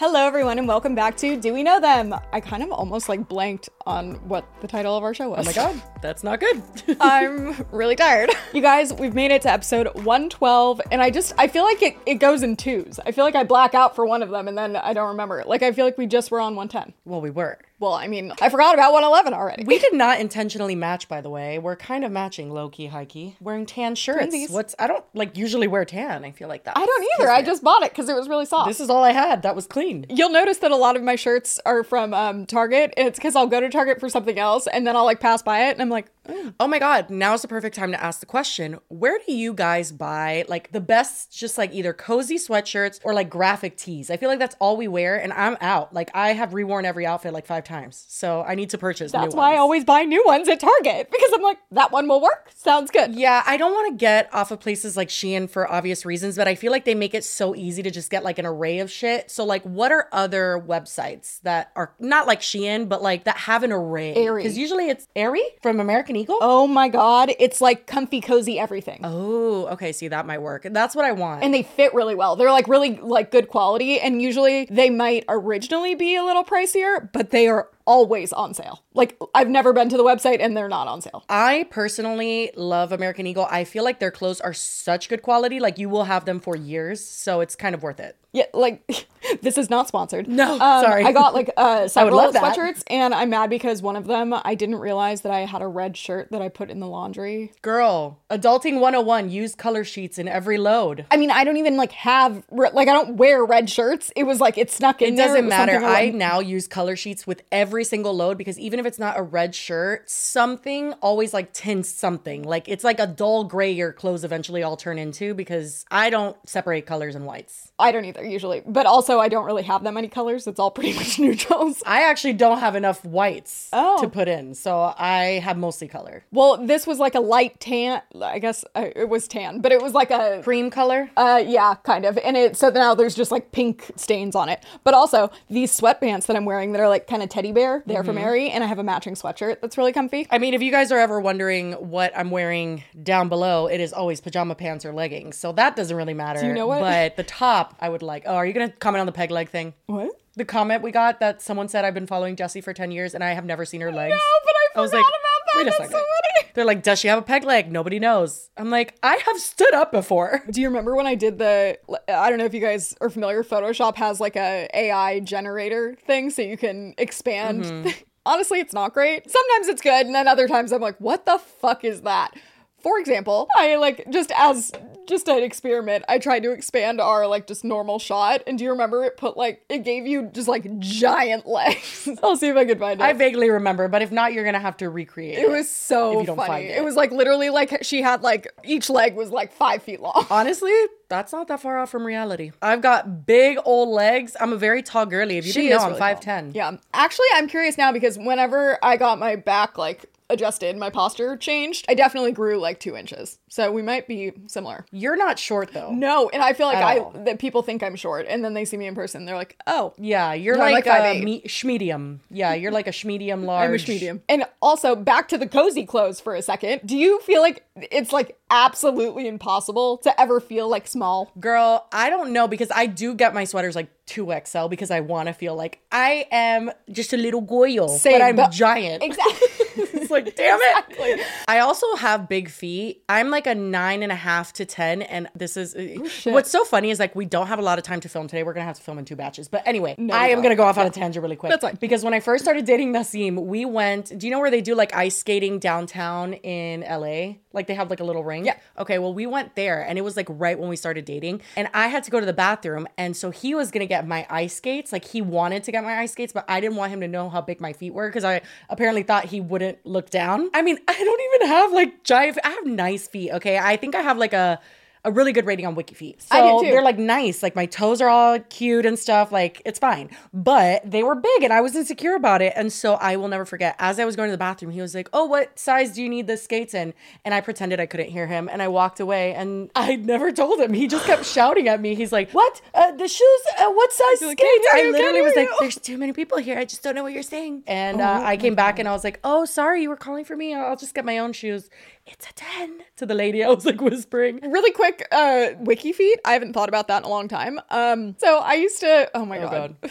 Hello, everyone, and welcome back to Do We Know Them? I kind of almost like blanked on what the title of our show was. Oh my god, that's not good. I'm really tired. You guys, we've made it to episode 112, and I just, I feel like it, it goes in twos. I feel like I black out for one of them and then I don't remember. Like, I feel like we just were on 110. well, we were. Well, I mean, I forgot about 111 already. We did not intentionally match, by the way. We're kind of matching low key, high key. Wearing tan shirts. Twinsies. What's I don't like usually wear tan. I feel like that. I don't either. I just bought it because it was really soft. This is all I had. That was clean. You'll notice that a lot of my shirts are from um, Target. It's because I'll go to Target for something else and then I'll like pass by it and I'm like, "Oh, Oh my god, now's the perfect time to ask the question. Where do you guys buy like the best just like either cozy sweatshirts or like graphic tees? I feel like that's all we wear and I'm out. Like I have reworn every outfit like 5 times. So I need to purchase that's why I always buy new ones at Target because I'm like, that one will work. Sounds good. Yeah, I don't want to get off of places like Shein for obvious reasons, but I feel like they make it so easy to just get like an array of shit. So like what are other websites that are not like Shein, but like that have an array? Because usually it's Aerie from American Eagle. Oh my God. It's like comfy, cozy everything. Oh, okay. See, that might work. That's what I want. and they fit really well. They're like really like good quality and usually they might originally be a little pricier, but they are always on sale. Like I've never been to the website and they're not on sale. I personally love American Eagle. I feel like their clothes are such good quality. Like you will have them for years, so it's kind of worth it. Yeah, like this is not sponsored. No, Um, sorry. I got like uh, several love that. sweatshirts, and I'm mad because one of them I didn't realize that I had a red shirt that I put in the laundry. Girl, adulting 101, use color sheets in every load. I mean, I don't even like have re- like I don't wear red shirts. It was like it snuck in. It doesn't was matter. I like- now use color sheets with every single load because even if it's not a red shirt, something always like tints something. Like it's like a dull gray your clothes eventually all turn into because I don't separate colors and whites. I don't either usually, but also I don't really have that many colors. It's all pretty much neutrals. I actually don't have enough whites Oh. to put in, so I have mostly color. Well, this was like a light tan. I guess uh, it was tan, but it was like a Cream color? Uh, yeah, kind of. And it so now there's just like pink stains on it. But also these sweatpants that I'm wearing that are like kind of teddy bear, they're from mm-hmm. Aerie, and I have a matching sweatshirt that's really comfy. I mean, if you guys are ever wondering what I'm wearing down below, it is always pajama pants or leggings. So that doesn't really matter. you know what? But the top, I would like. Oh, are you going to comment on the peg leg thing? What? The comment we got that someone said I've been following Jessi for 10 years and I have never seen her legs. No, but I was forgot like, about that. wait a That's second. so funny. They're like, does she have a peg leg? Nobody knows. I'm like, I have stood up before. Do you remember when I did the? I don't know if you guys are familiar. Photoshop has like a AI generator thing, so you can expand. Mm-hmm. Honestly, it's not great. Sometimes it's good, and then other times I'm like, what the fuck is that? For example, I like just as just an experiment, I tried to expand our like just normal shot, and do you remember it put like it gave you just like giant legs? I'll see if I can find it. I vaguely remember, but if not, you're going to have to recreate it it was so if you don't funny. find it. it. was like literally like she had like each leg was like five feet long. Honestly, that's not that far off from reality. I've got big old legs. I'm a very tall girly. If you She didn't know, I'm really 5'10. Yeah. Actually, I'm curious now because whenever I got my back like adjusted, my posture changed, I definitely grew like two inches. So we might be similar. You're not short though. No, and I feel like I all. that people think I'm short, and then they see me in person, they're like, "Oh, Yeah, you're No, like, like a 5'8". Uh, me- schmedium. Yeah, you're like a schmedium large. I'm a medium." And also back to the cozy clothes for a second. Do you feel like it's like absolutely impossible to ever feel like small? Girl, I don't know because I do get my sweaters like 2XL because I want to feel like I am just a little Same, but I'm but- giant. Exactly. it's like, damn it. I also have big feet. I'm like a nine and a half to 10. And this is uh, Oh, what's so funny is like, we don't have a lot of time to film today. We're going to have to film in two batches. But anyway, we I am going to go off on a tangent really quick. That's fine. Because when I first started dating Nassim, we went, do you know where they do like ice skating downtown in LA? Like they have like a little ring. Yeah. Okay. Well, we went there and it was like right when we started dating. And I had to go to the bathroom. And so he was going to get my ice skates. Like he wanted to get my ice skates, but I didn't want him to know how big my feet were because I apparently thought he wouldn't look down. I mean, I don't even have like giant, I have nice feet. Okay. I think I have like a, a really good rating on WikiFeet. I do So too. they're like nice. Like my toes are all cute and stuff. Like it's fine. But they were big and I was insecure about it. And so I will never forget. As I was going to the bathroom, he was like, Oh, what size do you need the skates in? And I pretended I couldn't hear him and I walked away and I never told him. He just kept shouting at me. He's like, What? Uh, the shoes? Uh, what size like, skates? "Can't I literally was like. There's too many people here. I just don't know what you're saying. And uh, I came back and I was like, Oh, sorry, you were calling for me. I'll just get my own shoes. It's a 10 to the lady. I was like whispering. really quick uh wiki feet i haven't thought about that in a long time um so i used to oh my god,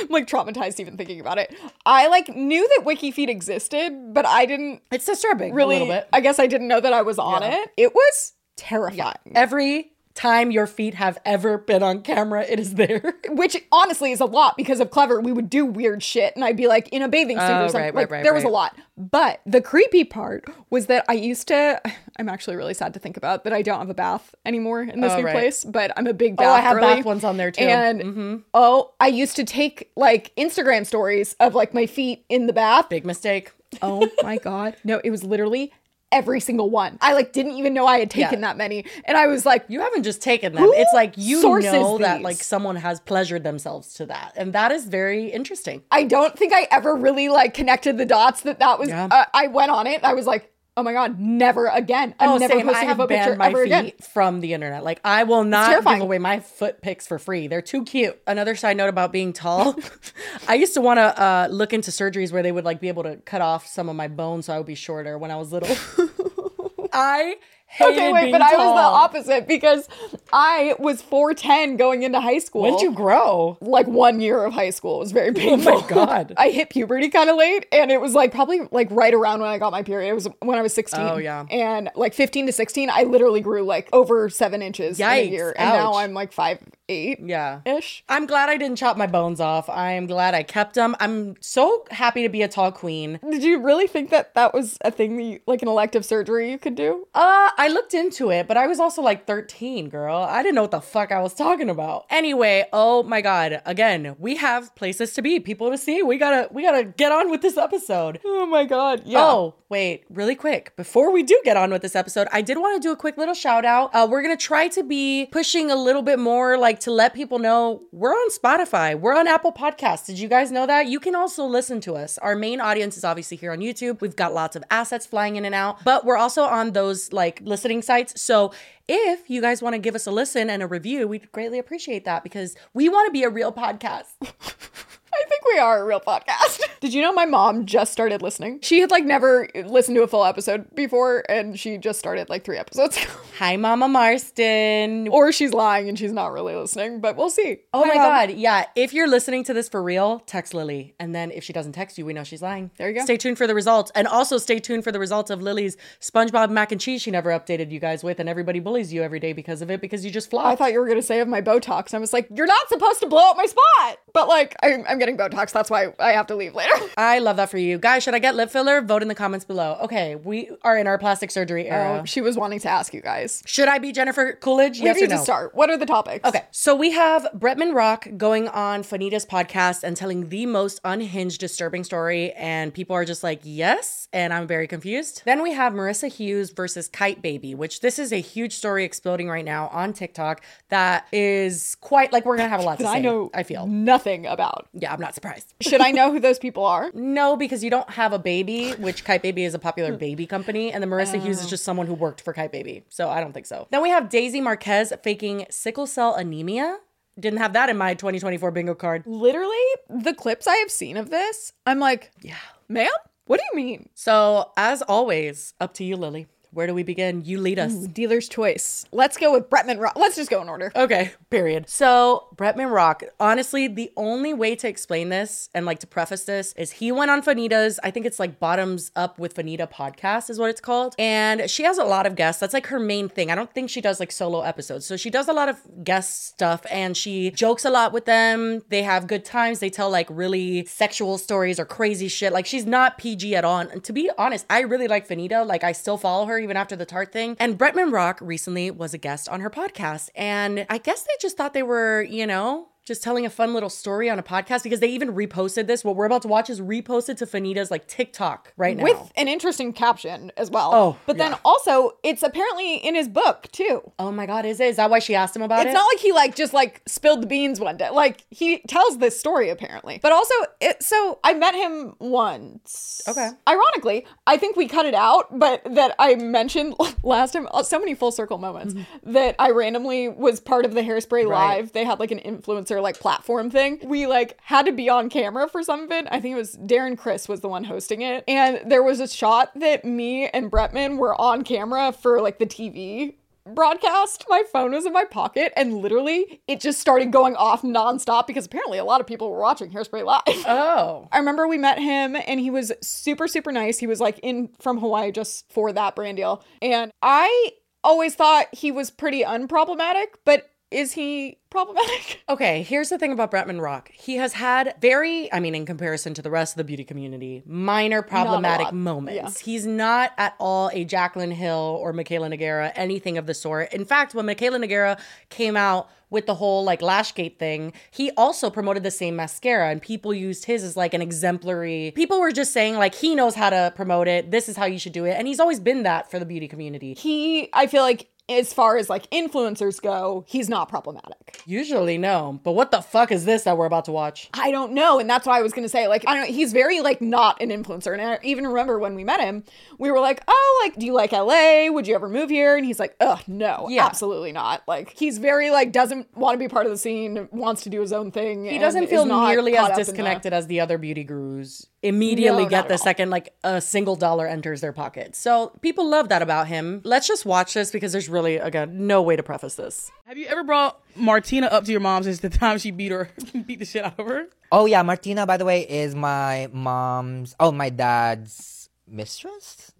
i'm like traumatized even thinking about it i like knew that wiki feet existed but i didn't It's disturbing really a little bit. i guess i didn't know that i was on Yeah. it it was terrifying Every time your feet have ever been on camera, it is there. which honestly is a lot because of clever we would do weird shit and i'd be like in a bathing suit Oh, or something right, right, like right, there was a lot but the creepy part was that i used to i'm actually really sad to think about that i don't have a bath anymore in this Oh, new right. place but i'm a big bath Oh, I have girly. bath ones on there, too. and Mm-hmm. oh i used to take like instagram stories of like my feet in the bath Big mistake. oh my god no it was literally every single one i like didn't even know i had taken Yeah. that many and i was like You haven't just taken them. It's like you know that like someone has pleasured themselves to that. And that is very interesting. I don't think I ever really like connected the dots that that was. Yeah. Uh, I went on it. I was like, oh my god, never again. I'm Oh, never same. Posting a have picture banned my feet again. from the internet. Like I will not give away my foot pics for free. They're too cute. Another side note about being tall. I used to want to uh, look into surgeries where they would like be able to cut off some of my bones so I would be shorter when I was little. I Okay, wait, but I was the opposite because I was 4'10 going into high school. When did you grow? like one year of high school. It was very painful. Oh my God. I hit puberty kind of late, and it was like probably like right around when I got my period. It was when I was 16. Oh, yeah. And like 15 to 16, I literally grew like over seven inches in a year, and now I'm like five eight Yeah. ish. I'm glad I didn't chop my bones off. I am glad I kept them. I'm so happy to be a tall queen. Did you really think that that was a thing that you, like an elective surgery you could do? Uh, I looked into it, but I was also like 13, girl. I didn't know what the fuck I was talking about. Anyway, oh my god. Again, we have places to be, people to see. We gotta we gotta get on with this episode. Oh my god. Yeah. Oh, wait, really quick. Before we do get on with this episode, I did want to do a quick little shout out. Uh, we're to try to be pushing a little bit more, like to let people know we're on Spotify, we're on Apple Podcasts. Did you guys know that? You can also listen to us. Our main audience is obviously here on YouTube. We've got lots of assets flying in and out, but we're also on those like listening sites. So if you guys want to give us a listen and a review, we'd greatly appreciate that because we want to be a real podcast. I think we are a real podcast. Did you know my mom just started listening? She had like never listened to a full episode before, and she just started like three episodes ago. Hi, Mama Marston. or she's lying and she's not really listening, but we'll see. Oh Hi, my Mom. god, yeah. If you're listening to this for real, text Lily. And then if she doesn't text you, we know she's lying. There you go. Stay tuned for the results. And also stay tuned for the results of Lily's SpongeBob mac and cheese she never updated you guys with, and everybody bullies you every day because of it because you just flopped. I thought you were gonna say of my Botox. I was like, you're not supposed to blow up my spot. But like, I'm, I'm getting Botox. That's why I have to leave later. I love that for you. Guys, should I get lip filler? Vote in the comments below. Okay, we are in our plastic surgery oh, era. Oh, she was wanting to ask you guys. Should I be Jennifer Coolidge? We yes or need no? to start. What are the topics? Okay, so we have Bretman Rock going on Fannita's podcast and telling the most unhinged, disturbing story, and people are just like, yes, and I'm very confused. Then we have Marissa Hughes versus Kyte Baby, which this is a huge story exploding right now on TikTok that is quite like we're gonna have a lot to say. I know. I feel. nothing about. Yeah, I'm not surprised. Should I know who those people are? No, because you don't have a baby, which Kyte Baby is a popular hmm. baby company, and the Marissa Hughes is oh. just someone who worked for Kyte Baby. So I don't think so. Then we have Daisy Marquez faking sickle cell anemia. Didn't have that in my 2024 bingo card. Literally, the clips I have seen of this, I'm like, Yeah. ma'am, what do you mean? So, as always, up to you, Lily. Where do we begin? You lead us. Dealer's choice. Let's go with Bretman Rock. Let's just go in order. Okay, period. So, Bretman Rock, honestly, the only way to explain this and like to preface this is he went on Fannita's, I think it's like Bottoms Up with Fannita podcast, is what it's called. And she has a lot of guests. That's like her main thing. I don't think she does like solo episodes. So, she does a lot of guest stuff and she jokes a lot with them. They have good times. They tell like really sexual stories or crazy shit. Like, she's not PG at all. And to be honest, I really like Fannita. Like, I still follow her even after the tart thing. And Bretman Rock recently was a guest on her podcast. And I guess they just thought they were, you know, just telling a fun little story on a podcast because they even reposted this. What we're about to watch is reposted to Fannita's like TikTok right now. with an interesting caption as well. Oh, but then also it's apparently in his book too. oh my god, is it? Is that why she asked him about It's it? It's not like he like just like spilled the beans one day. Like he tells this story apparently. But also it so I met him once. Okay. Ironically, I think we cut it out, but that I mentioned last time uh, so many full circle moments that I randomly was part of the Hairspray Right. live. They had like an influencer like platform thing. We like had to be on camera for some of it. I think it was Darren Criss was the one hosting it. And there was a shot that me and Bretman were on camera for like the TV broadcast. My phone was in my pocket and literally it just started going off nonstop because apparently a lot of people were watching Hairspray live. oh. I remember we met him and he was super, super nice. He was like in from Hawaii just for that brand deal. And I always thought he was pretty unproblematic, but is he problematic? Okay, here's the thing about Bretman Rock. He has had very, I mean, in comparison to the rest of the beauty community, minor problematic moments. He's not at all a Jacqueline Hill or Mikayla Nogueira, anything of the sort. In fact, when Mikayla Nogueira came out with the whole like Lashgate thing, he also promoted the same mascara and people used his as like an exemplary. People were just saying like he knows how to promote it. This is how you should do it. And he's always been that for the beauty community. He, I feel like, as far as like influencers go, he's not problematic. Usually no, but what the fuck is this that we're about to watch? I don't know. And that's why I was going to say. Like, I don't know. He's very, like, not an influencer. And I even remember when we met him, we were like, oh, like, do you like LA? Would you ever move here? And he's like, ugh, no, Yeah. absolutely not. Like, he's very, like, doesn't want to be part of the scene, wants to do his own thing. He doesn't feel nearly as disconnected as the other beauty gurus. Immediately No, get the second like a single dollar enters their pocket. So people love that about him. Let's just watch this because there's really again no way to preface this. Have you ever brought Martina up to your mom since the time she beat her, beat the shit out of her? Oh yeah, Martina, by the way, is my mom's. Oh, my dad's mistress.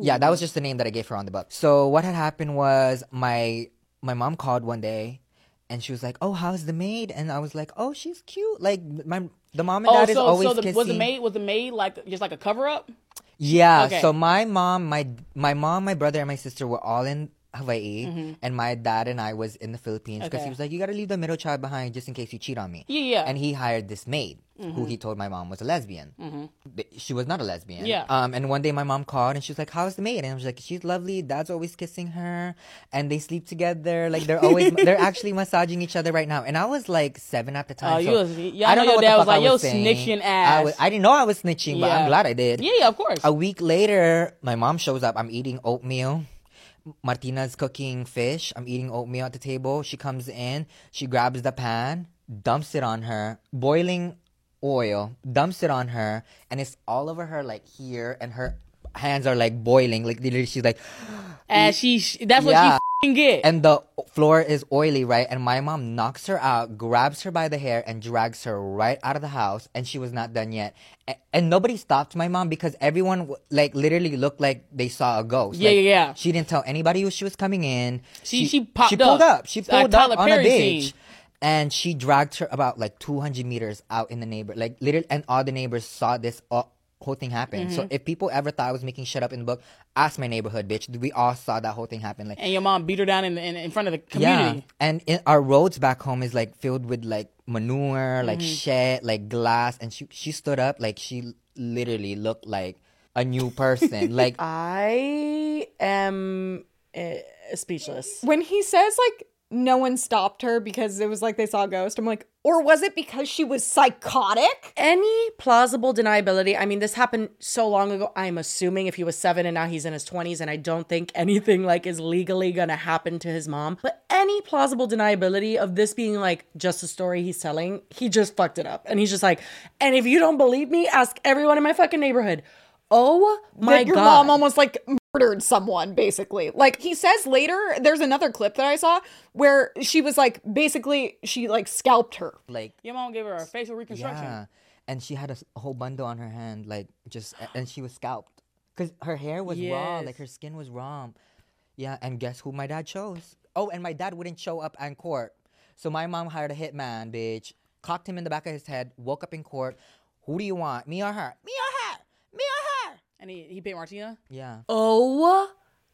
Yeah, that was just the name that I gave her on the book. So what had happened was my my mom called one day, and she was like, "Oh, how's the maid?" And I was like, "Oh, she's cute." Like my the mom and Oh, dad is so always so the, kissing. was the maid was the maid like just like a cover up? Yeah. Okay. So my mom, my my mom, my brother, and my sister were all in Hawaii, and my dad and I was in the Philippines because Mm-hmm. Okay. he was like, "You got to leave the middle child behind just in case you cheat on me." Yeah, yeah. And he hired this maid who he told my mom was a lesbian. But She was not a lesbian. Mm-hmm. Yeah. Um. And one day my mom called and she was like, "How's the maid?" And I was like, "She's lovely. Dad's always kissing her, and they sleep together. Like they're always they're actually massaging each other right now." And I was like seven at the time. Oh, you was- y'all I know don't know your what dad the was fuck I like, "Yo, was saying. snitching I, ass." was, I didn't know I was snitching, but I'm glad I did. Yeah, yeah, of course. A week later, my mom shows up. I'm eating oatmeal. Martina's cooking fish. I'm eating oatmeal at the table. She comes in. She grabs the pan, dumps it on her, boiling oil, dumps it on her, and it's all over her, like here, and her hands are like boiling. Like literally, she's like, and she that's what Yeah. she f***ing get. and the floor is oily, right? And my mom knocks her out, grabs her by the hair, and drags her right out of the house. And she was not done yet. A- And nobody stopped my mom because everyone, like, literally looked like they saw a ghost. Yeah, Like, yeah, yeah. She didn't tell anybody who she was coming in. She- she popped She pulled up. up. She pulled up Tyler on a beach. scene. And she dragged her about like 200 meters out in the neighbor, like literally, and all the neighbors saw this all, whole thing happen. Mm-hmm. So if people ever thought I was making shit up in the book, ask my neighborhood, bitch. We all saw that whole thing happen. Like and your mom beat her down in, the, in in front of the community. yeah, and in, our roads back home is like filled with like manure, like Mm-hmm. shit, like glass. And she she stood up like she literally looked like a new person. like I am uh, speechless. When he says, like, no one stopped her because it was like they saw a ghost, I'm like, or was it because she was psychotic? Any plausible deniability? I mean, this happened so long ago. I'm assuming if he was seven and now he's in his 20s, and I don't think anything like is legally gonna happen to his mom. But any plausible deniability of this being like just a story he's telling, he just fucked it up. And he's just like, and if you don't believe me, ask everyone in my fucking neighborhood. Oh my that your god. mom almost like murdered someone basically like he says later there's another clip that i saw where she was like basically she like scalped her like Your mom gave her a facial reconstruction. yeah, and she had a whole bundle on her hand, like just and she was scalped because her hair was raw, like her skin was raw. Yeah, and guess who my dad chose? Oh, and my dad wouldn't show up in court, so my mom hired a hitman, bitch. Cocked him in the back of his head. Woke up in court. Who do you want? Me or her? Me or her? Me or her? And he, he paid Martina. Yeah. Oh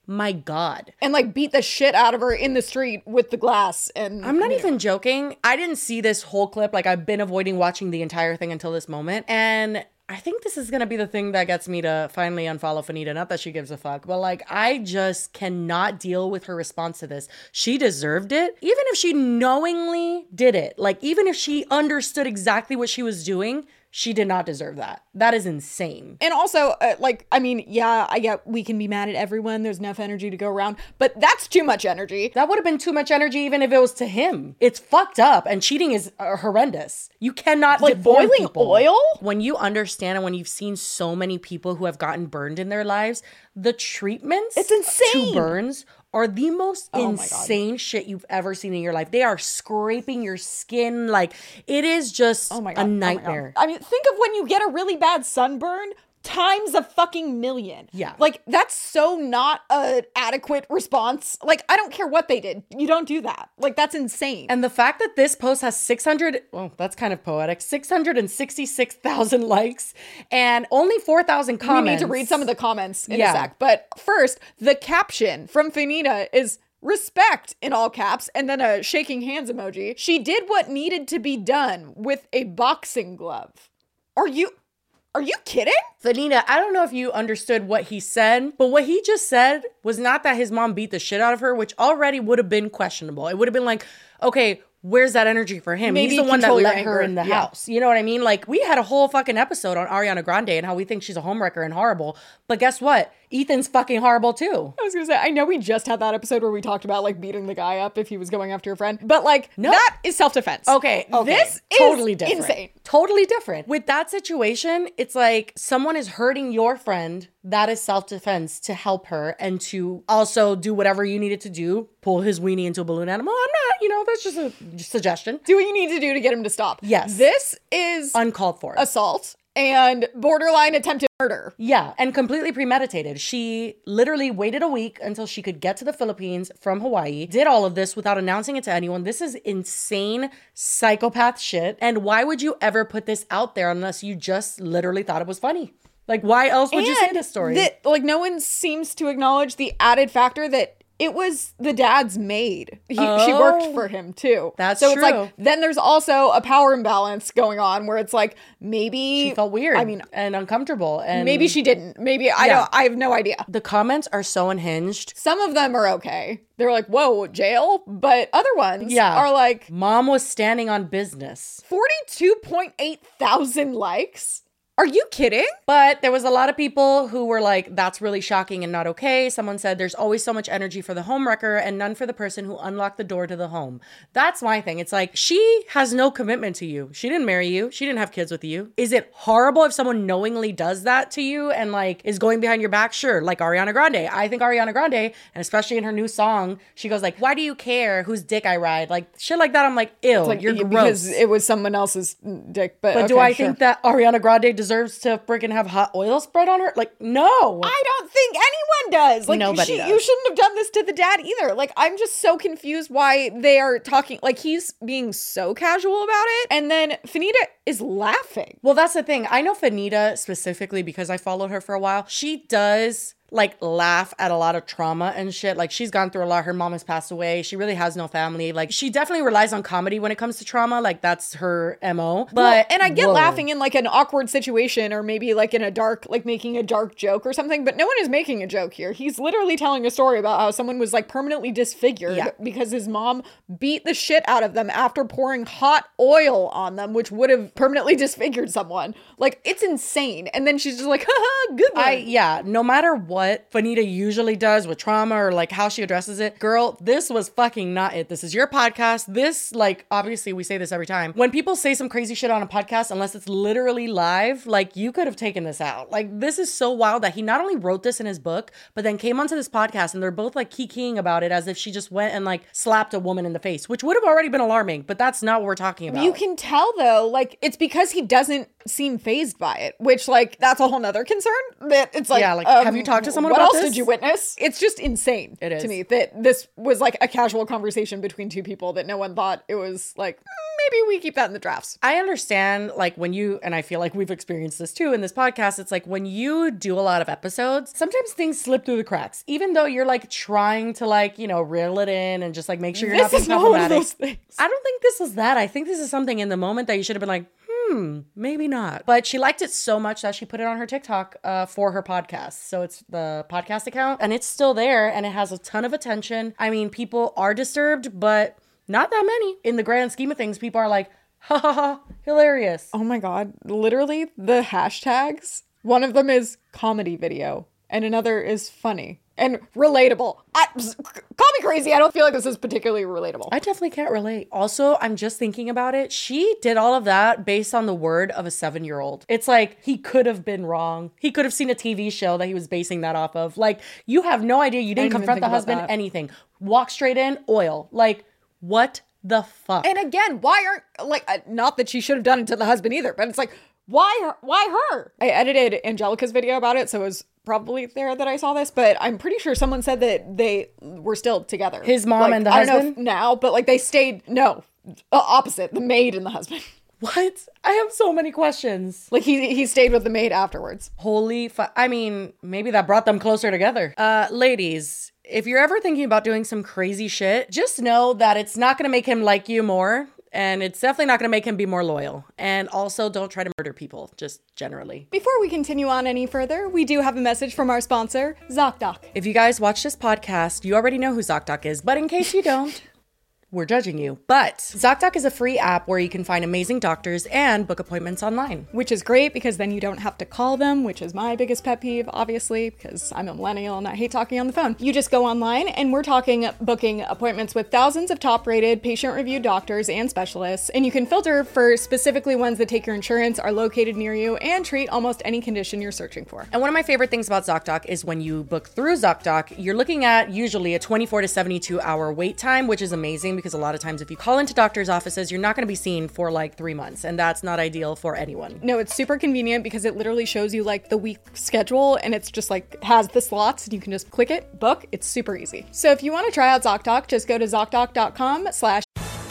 my God. and like beat the shit out of her in the street with the glass. And I'm not even joking. I didn't see this whole clip. Like, I've been avoiding watching the entire thing until this moment. And I think this is gonna be the thing that gets me to finally unfollow Fannita. Not that she gives a fuck, but like, I just cannot deal with her response to this. She deserved it. Even if she knowingly did it, like, even if she understood exactly what she was doing, she did not deserve that. That is insane. And also, uh, like, I mean, yeah, I get we can be mad at everyone. There's enough energy to go around, but that's too much energy. That would have been too much energy even if it was to him. It's fucked up and cheating is uh, horrendous. You cannot Like boiling people. oil? When you understand and when you've seen so many people who have gotten burned in their lives, the treatments It's insane. to burns are the most Oh insane shit you've ever seen in your life. They are scraping your skin like it is just Oh my god, a oh my nightmare. I mean, think of when you get a really bad sunburn times a fucking million. Yeah. Like that's so not a adequate response. Like I don't care what they did. You don't do that. Like that's insane. And the fact that this post has 600, well, that's kind of poetic, 666,000 likes and only 4,000 comments. we need to read some of the comments in Yeah. a sec. But first, the caption from Fannita is respect in all caps and then a shaking hands emoji. She did what needed to be done with a boxing glove. Are you are you kidding? Fannita, I don't know if you understood what he said, but what he just said was not that his mom beat the shit out of her, which already would have been questionable. It would have been like, okay, where's that energy for him? Maybe He's the one that let her in the Yeah. house. You know what I mean? Like, we had a whole fucking episode on Ariana Grande and how we think she's a homewrecker and horrible. But guess what? Ethan's fucking horrible too. I was gonna say, I know we just had that episode where we talked about like beating the guy up if he was going after your friend, but like No. that is self defense. Okay, okay. this is totally different. insane. Totally different. With that situation, it's like someone is hurting your friend. That is self defense to help her and to also do whatever you needed to do. Pull his weenie into a balloon animal. I'm not, you know, that's just a suggestion. Do what you need to do to get him to stop. Yes. this is Uncalled for. assault and borderline attempted murder. Yeah, and completely premeditated. She literally waited a week until she could get to the Philippines from Hawaii, did all of this without announcing it to anyone. This is insane psychopath shit. And why would you ever put this out there unless you just literally thought it was funny? Like, why else would you say And this story? That like no one seems to acknowledge the added factor that it was the dad's maid. He, She worked Oh. for him too. That's so it's like then there's also a power imbalance going on where it's like maybe she felt weird. I mean, and uncomfortable. And maybe she didn't. Maybe I Yeah. don't. I have no idea. the comments are so unhinged. Some of them are okay. They're like, whoa, jail. But other ones Yeah. are like Mom was standing on business. 42.8 thousand likes. Are you kidding? But there was a lot of people who were like, that's really shocking and not okay. Someone said there's always so much energy for the homewrecker and none for the person who unlocked the door to the home. That's my thing. It's like, she has no commitment to you. She didn't marry you. She didn't have kids with you. Is it horrible if someone knowingly does that to you and like is going behind your back? Sure. Like Ariana Grande. I think Ariana Grande, and especially in her new song, she goes like, why do you care whose dick I ride? Like shit like that. I'm like, ew, Like you're gross. because it was someone else's dick. But, But do I sure. think that Ariana Grande deserves to freaking have hot oil spread on her? Like, no. I don't think anyone does. Like Nobody she- does. you shouldn't have done this to the dad either. Like I'm just so confused why they are talking like he's being so casual about it and then Fannita is laughing. well, that's the thing. I know Fannita specifically because I followed her for a while. She does like laugh at a lot of trauma and shit. Like she's gone through a lot. Her mom has passed away. She really has no family. Like she definitely relies on comedy when it comes to trauma. Like that's her MO. But Well, and I get whoa. laughing in like an awkward situation or maybe like in a dark like making a dark joke or something, but no one is making a joke here. He's literally telling a story about how someone was like permanently disfigured Yeah. because his mom beat the shit out of them after pouring hot oil on them, which would have permanently disfigured someone. Like it's insane. And then she's just like, haha, good one. I yeah, no matter what Fannita usually does with trauma or like how she addresses it, girl, this was fucking not it. This is your podcast. This like obviously we say this every time. When people say some crazy shit on a podcast unless it's literally live, like you could have taken this out. Like this is so wild that he not only wrote this in his book, but then came onto this podcast and they're both like kikiing about it as if she just went and like slapped a woman in the face, which would have already been alarming, but that's not what we're talking about. You can tell though, like it's because he doesn't seem phased by it, which like that's a whole nother concern. That it's like, um, Yeah, like, have you talked to someone What about else this? did you witness? It's just insane It to me that this was like a casual conversation between two people that no one thought it was like "Mm, maybe we keep that in the drafts. I understand, like, when you, and I feel like we've experienced this too in this podcast, it's like when you do a lot of episodes, sometimes things slip through the cracks, even though you're like trying to, like, you know, reel it in and just like make sure you're not This being is not one of problematic. those things. I don't think this was that. I think this is something in the moment that you should have been like, hmm, maybe not. But she liked it so much that she put it on her TikTok uh, for her podcast. So it's the podcast account and it's still there and it has a ton of attention. I mean, people are disturbed, but not that many. In the grand scheme of things, people are like, ha ha ha, hilarious. Oh my god, literally the hashtags. One of them is comedy video and another is funny and relatable. I, call me crazy. I don't feel like this is particularly relatable. I definitely can't relate. Also, I'm just thinking about it. She did all of that based on the word of a seven year old. It's like he could have been wrong. He could have seen a TV show that he was basing that off of. Like, you have no idea. You didn't didn't confront the husband, anything. Walk straight in, oil. Like, what the fuck? and again, why aren't like uh, not that she should have done it to the husband either, but it's like why her, why her? I edited Angelica's video about it, so it was probably there that I saw this, but I'm pretty sure someone said that they were still together. His mom Like, and the I don't know husband? if now, but like they stayed no, uh, opposite, the maid and the husband. what? I have so many questions. Like he he stayed with the maid afterwards. Holy fu- I mean, maybe that brought them closer together. Uh ladies, if you're ever thinking about doing some crazy shit, just know that it's not going to make him like you more and it's definitely not going to make him be more loyal. And also don't try to murder people just generally. Before we continue on any further, we do have a message from our sponsor, ZocDoc. If you guys watch this podcast, you already know who ZocDoc is, but in case you don't, we're judging you. But ZocDoc is a free app where you can find amazing doctors and book appointments online. Which is great because then you don't have to call them, which is my biggest pet peeve, obviously, because I'm a millennial and I hate talking on the phone. You just go online and we're talking booking appointments with thousands of top rated, patient reviewed doctors and specialists. And you can filter for specifically ones that take your insurance, are located near you, and treat almost any condition you're searching for. And one of my favorite things about ZocDoc is when you book through ZocDoc, you're looking at usually a 24 to 72 hour wait time, which is amazing because a lot of times if you call into doctor's offices, you're not going to be seen for like three months, and that's not ideal for anyone. No, it's super convenient because it literally shows you like the week schedule and it's just like has the slots and you can just click it, book. It's super easy. So if you want to try out ZocDoc, just go to ZocDoc.com slash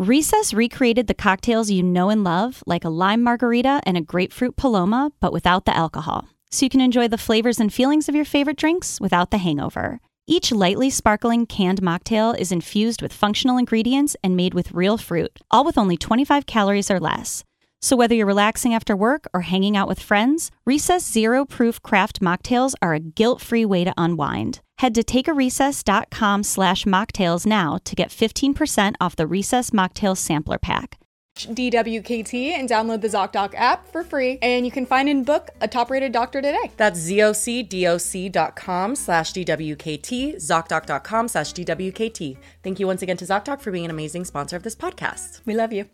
Recess recreated the cocktails you know and love, like a lime margarita and a grapefruit paloma, but without the alcohol. So you can enjoy the flavors and feelings of your favorite drinks without the hangover. Each lightly sparkling canned mocktail is infused with functional ingredients and made with real fruit, all with only 25 calories or less. So whether you're relaxing after work or hanging out with friends, Recess Zero Proof Craft Mocktails are a guilt-free way to unwind. Head to takearecess.com slash mocktails now to get 15% off the Recess Mocktail Sampler Pack. DWKT and download the ZocDoc app for free. And you can find and book a top rated doctor today. That's zocdoc.com slash DWKT, ZocDoc.com slash DWKT. Thank you once again to ZocDoc for being an amazing sponsor of this podcast. We love you.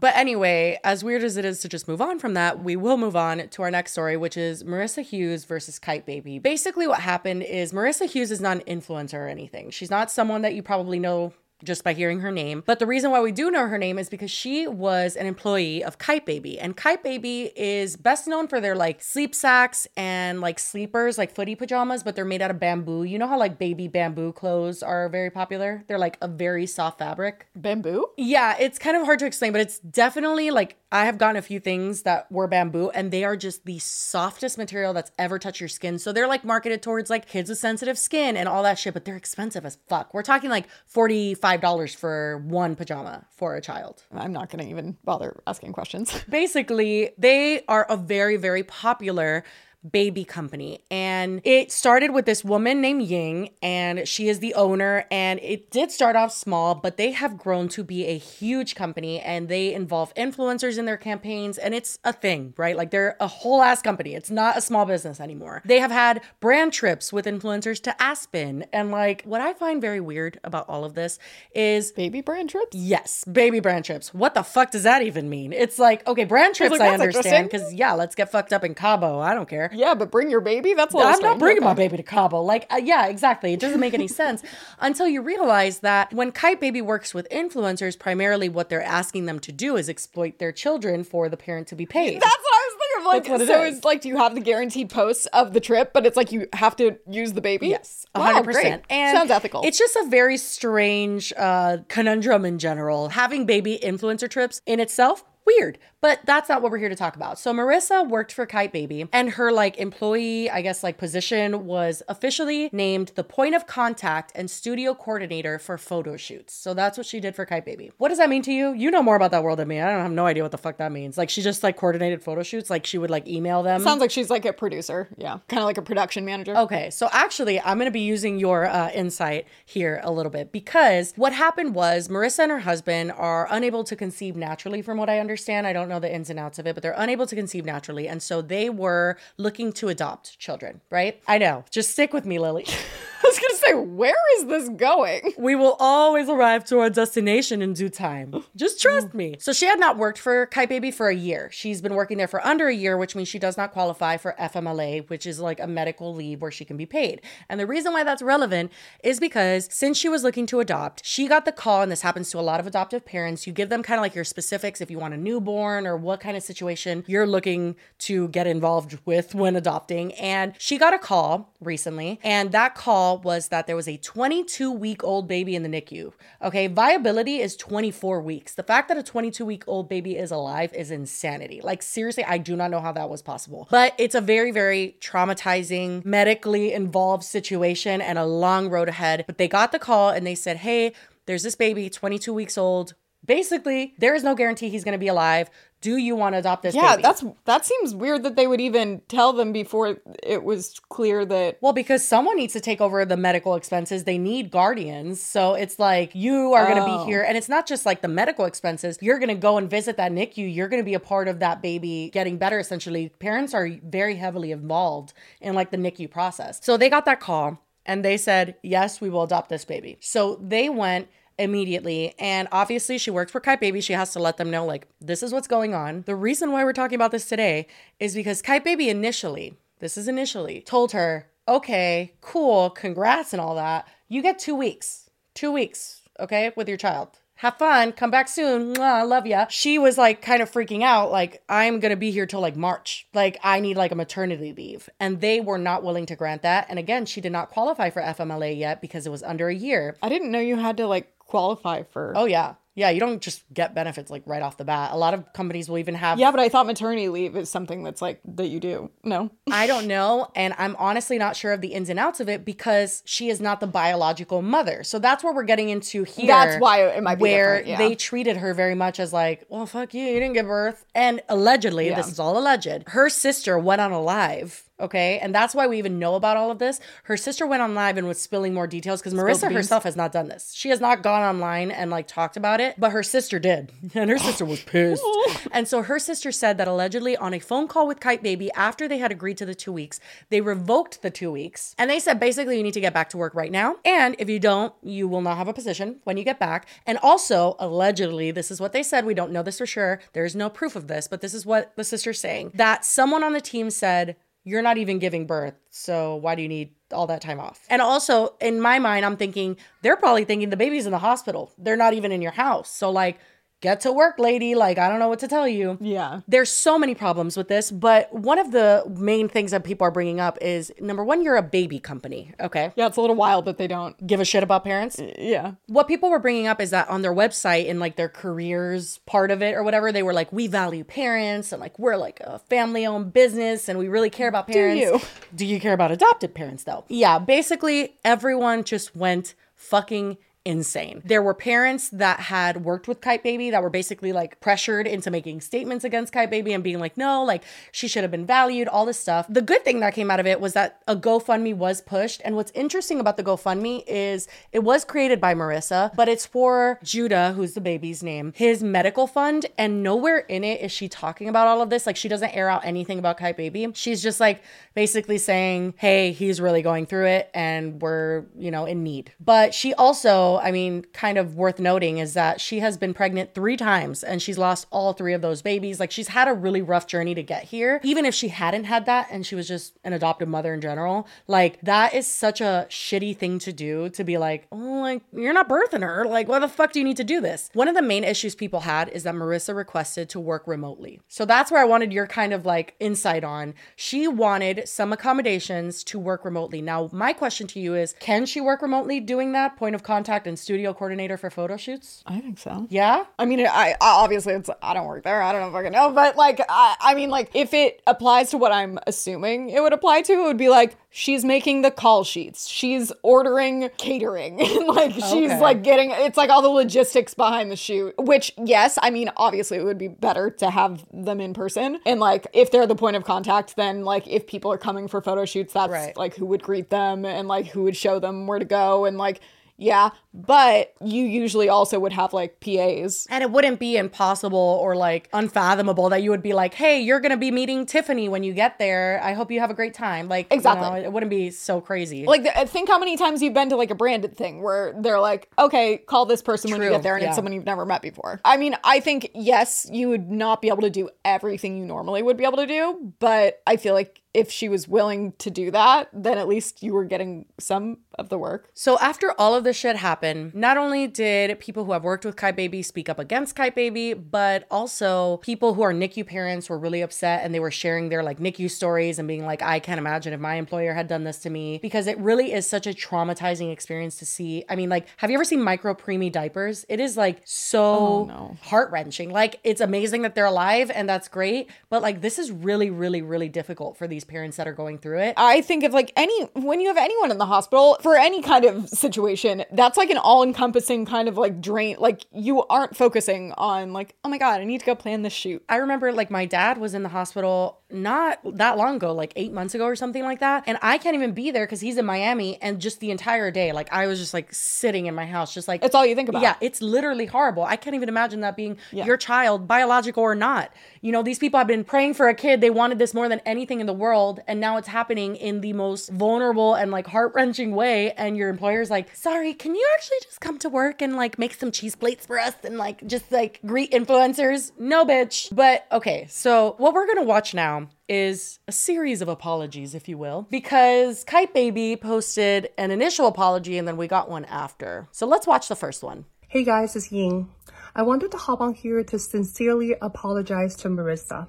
But anyway, as weird as it is to just move on from that, we will move on to our next story, which is Marissa Hughes versus Kyte Baby. Basically, what happened is Marissa Hughes is not an influencer or anything. She's not someone that you probably know just by hearing her name. But the reason why we do know her name is because she was an employee of Kyte Baby. And Kyte Baby is best known for their like sleep sacks and like sleepers, like footy pajamas, but they're made out of bamboo. You know how like baby bamboo clothes are very popular? They're like a very soft fabric. Bamboo? Yeah, it's kind of hard to explain, but it's definitely like I have gotten a few things that were bamboo and they are just the softest material that's ever touched your skin. So they're like marketed towards like kids with sensitive skin and all that shit, but they're expensive as fuck. We're talking like $45 for one pajama for a child. I'm not going to even bother asking questions. Basically, they are a very, very popular baby company. And it started with this woman named Ying, and she is the owner. And it did start off small, but they have grown to be a huge company and they involve influencers in their campaigns. And it's a thing, right? Like they're a whole ass company. It's not a small business anymore. They have had brand trips with influencers to Aspen. And like what I find very weird about all of this is Baby brand trips? Yes, baby brand trips. What the fuck does that even mean? It's like, okay, brand trips like, I understand because, yeah, let's get fucked up in Cabo. I don't care. Yeah, but bring your baby? That's a little I'm not bringing my baby to Cabo. Like, uh, yeah, exactly. It doesn't make any sense until you realize that when Kyte Baby works with influencers, primarily what they're asking them to do is exploit their children for the parent to be paid. That's what I was thinking of. That's what Like, it so is. it's like, do you have the guaranteed posts of the trip, but it's like you have to use the baby? Yes, Wow, hundred great. percent. And Sounds ethical. It's just a very strange uh, conundrum in general. Having baby influencer trips in itself. Weird, but that's not what we're here to talk about. So Marissa worked for Kyte Baby, and her like employee, I guess like position was officially named the point of contact and studio coordinator for photo shoots. So that's what she did for Kyte Baby. What does that mean to you? You know more about that world than me. I don't have no idea what the fuck that means. Like she just like coordinated photo shoots. Like she would like email them. Sounds like she's like a producer. Yeah. Kind of like a production manager. Okay, so actually, I'm going to be using your uh, insight here a little bit because what happened was Marissa and her husband are unable to conceive naturally, from what I understand. I don't know the ins and outs of it, but they're unable to conceive naturally. And so they were looking to adopt children, right? I know. Just stick with me, Lily. I was going to say, where is this going? We will always arrive to our destination in due time. Just trust me. So she had not worked for Kyte Baby for a year. She's been working there for under a year, which means she does not qualify for FMLA, which is like a medical leave where she can be paid. And the reason why that's relevant is because since she was looking to adopt, she got the call, and this happens to a lot of adoptive parents. You give them kind of like your specifics if you want a newborn or what kind of situation you're looking to get involved with when adopting. And she got a call recently, and that call was that there was a 22 week old baby in the NICU. Okay, viability is 24 weeks. The fact that a 22 week old baby is alive is insanity. Like, seriously, I do not know how that was possible. But it's a very, very traumatizing, medically involved situation and a long road ahead. But they got the call and they said, hey, there's this baby, 22 weeks old. Basically, there is no guarantee he's to be alive. Do you want to adopt this Yeah, baby? that's that seems weird that they would even tell them before it was clear that Well, because someone needs to take over the medical expenses. They need guardians. So it's like you are going to Oh. be here. And it's not just like the medical expenses. You're going to go and visit that NICU. You're going to be a part of that baby getting better, essentially. Parents are very heavily involved in like the NICU process. So they got that call and they said, yes, we will adopt this baby. So they went immediately. And obviously, she works for Kyte Baby. She has to let them know, like, this is what's going on. The reason why we're talking about this today is because Kyte Baby initially, this is initially, told her, okay, cool, congrats and all that. You get two weeks, two weeks, okay, with your child. Have fun, come back soon. Mwah, love ya. She was like kind of freaking out, like, I'm gonna be here till like March. Like, I need like a maternity leave. And they were not willing to grant that. And again, she did not qualify for FMLA yet because it was under a year. I didn't know you had to like qualify for. Oh, yeah. Yeah, you don't just get benefits like right off the bat. A lot of companies will even have Yeah, but I thought maternity leave is something that's like that you do. No. I don't know. And I'm honestly not sure of the ins and outs of it because she is not the biological mother. So that's what we're getting into here. That's why it might be Where yeah. they treated her very much as like, well, fuck you, you didn't give birth. And allegedly, Yeah. this is all alleged, her sister went on a live. Okay. And that's why we even know about all of this. Her sister went on live and was spilling more details because Marissa herself has not done this. She has not gone online and like talked about it, but her sister did. And her sister was pissed. and so her sister said that allegedly on a phone call with Kyte Baby after they had agreed to the two weeks, they revoked the two weeks. And they said basically you need to get back to work right now. And if you don't, you will not have a position when you get back. And also, allegedly, this is what they said. We don't know this for sure. There is no proof of this, but this is what the sister's saying that someone on the team said, you're not even giving birth. So why do you need all that time off? And also, in my mind, I'm thinking they're probably thinking the baby's in the hospital. They're not even in your house. So, like, get to work, lady. Like, I don't know what to tell you. Yeah. There's so many problems with this, but one of the main things that people are bringing up is number one, you're a baby company. Okay. Yeah, it's a little wild that they don't. Give a shit about parents Yeah. what people were bringing up is that on their website in like their careers part of it or whatever they were like we value parents and like we're like a family owned business and we really care about parents Do you? do you care about adopted parents though yeah basically everyone just went fucking insane. There were parents that had worked with Kyte Baby that were basically like pressured into making statements against Kyte Baby and being like, no, like she should have been valued, all this stuff. The good thing that came out of it was that a GoFundMe was pushed. And what's interesting about the GoFundMe is it was created by Marissa, but it's for Judah, who's the baby's name, his medical fund. And nowhere in it is she talking about all of this. Like she doesn't air out anything about Kyte Baby. She's just like basically saying, hey, he's really going through it and we're, you know, in need. But she also, I mean, kind of worth noting is that she has been pregnant three times and she's lost all three of those babies. Like she's had a really rough journey to get here. Even if she hadn't had that and she was just an adopted mother in general, like that is such a shitty thing to do to be like, oh, like you're not birthing her. Like, why the fuck do you need to do this? One of the main issues people had is that Marissa requested to work remotely. So that's where I wanted your kind of like insight on. She wanted some accommodations to work remotely. Now, my question to you is can she work remotely doing that? Point of contact and studio coordinator for photo shoots? I think so. Yeah? I mean, I, I obviously it's I don't work there. I don't know if I can know, but like I, I mean, like if it applies to what I'm assuming it would apply to, it would be like she's making the call sheets, she's ordering catering, like she's Okay. like getting it's like all the logistics behind the shoot. Which yes, I mean, obviously it would be better to have them in person, and like if they're the point of contact, then like if people are coming for photo shoots, that's Right. like who would greet them and like who would show them where to go and like. Yeah, but you usually also would have like PAs And it wouldn't be impossible or like unfathomable that you would be like, hey, you're going to be meeting Tiffany when you get there. I hope you have a great time. Like, you Exactly. know, it wouldn't be so crazy. Like, th- think how many times you've been to like a branded thing where they're like, okay, call this person when you get there, and yeah. it's someone you've never met before. I mean, I think, yes, you would not be able to do everything you normally would be able to do, but I feel like if she was willing to do that, then at least you were getting some of the work. So after all of this shit happened, not only did people who have worked with Kyte Baby speak up against Kyte Baby, but also people who are NICU parents were really upset and they were sharing their like NICU stories and being like, I can't imagine if my employer had done this to me because it really is such a traumatizing experience to see. I mean, like, have you ever seen micro preemie diapers? It is like so oh, no. heart wrenching. Like, it's amazing that they're alive and that's great, but like, this is really, really, really difficult for these parents that are going through it. I think of like any when you have anyone in the hospital for any kind of situation, that's like an all-encompassing kind of like drain. Like you aren't focusing on like, oh my god, I need to go plan this shoot. I remember like my dad was in the hospital not that long ago, like eight months ago or something like that. And I can't even be there because he's in Miami. And just the entire day, like I was just like sitting in my house, just like It's all you think about. Yeah, it's literally horrible. I can't even imagine that being Yeah. your child, biological or not. You know, these people have been praying for a kid. They wanted this more than anything in the world. And now it's happening in the most vulnerable and like heart wrenching way. And your employer's like, sorry, can you actually just come to work and like make some cheese plates for us and like just like greet influencers? No, bitch. But okay, so what we're gonna watch now is a series of apologies, if you will, because Kyte Baby posted an initial apology and then we got one after. So let's watch the first one. Hey guys, it's Ying. I wanted to hop on here to sincerely apologize to Marissa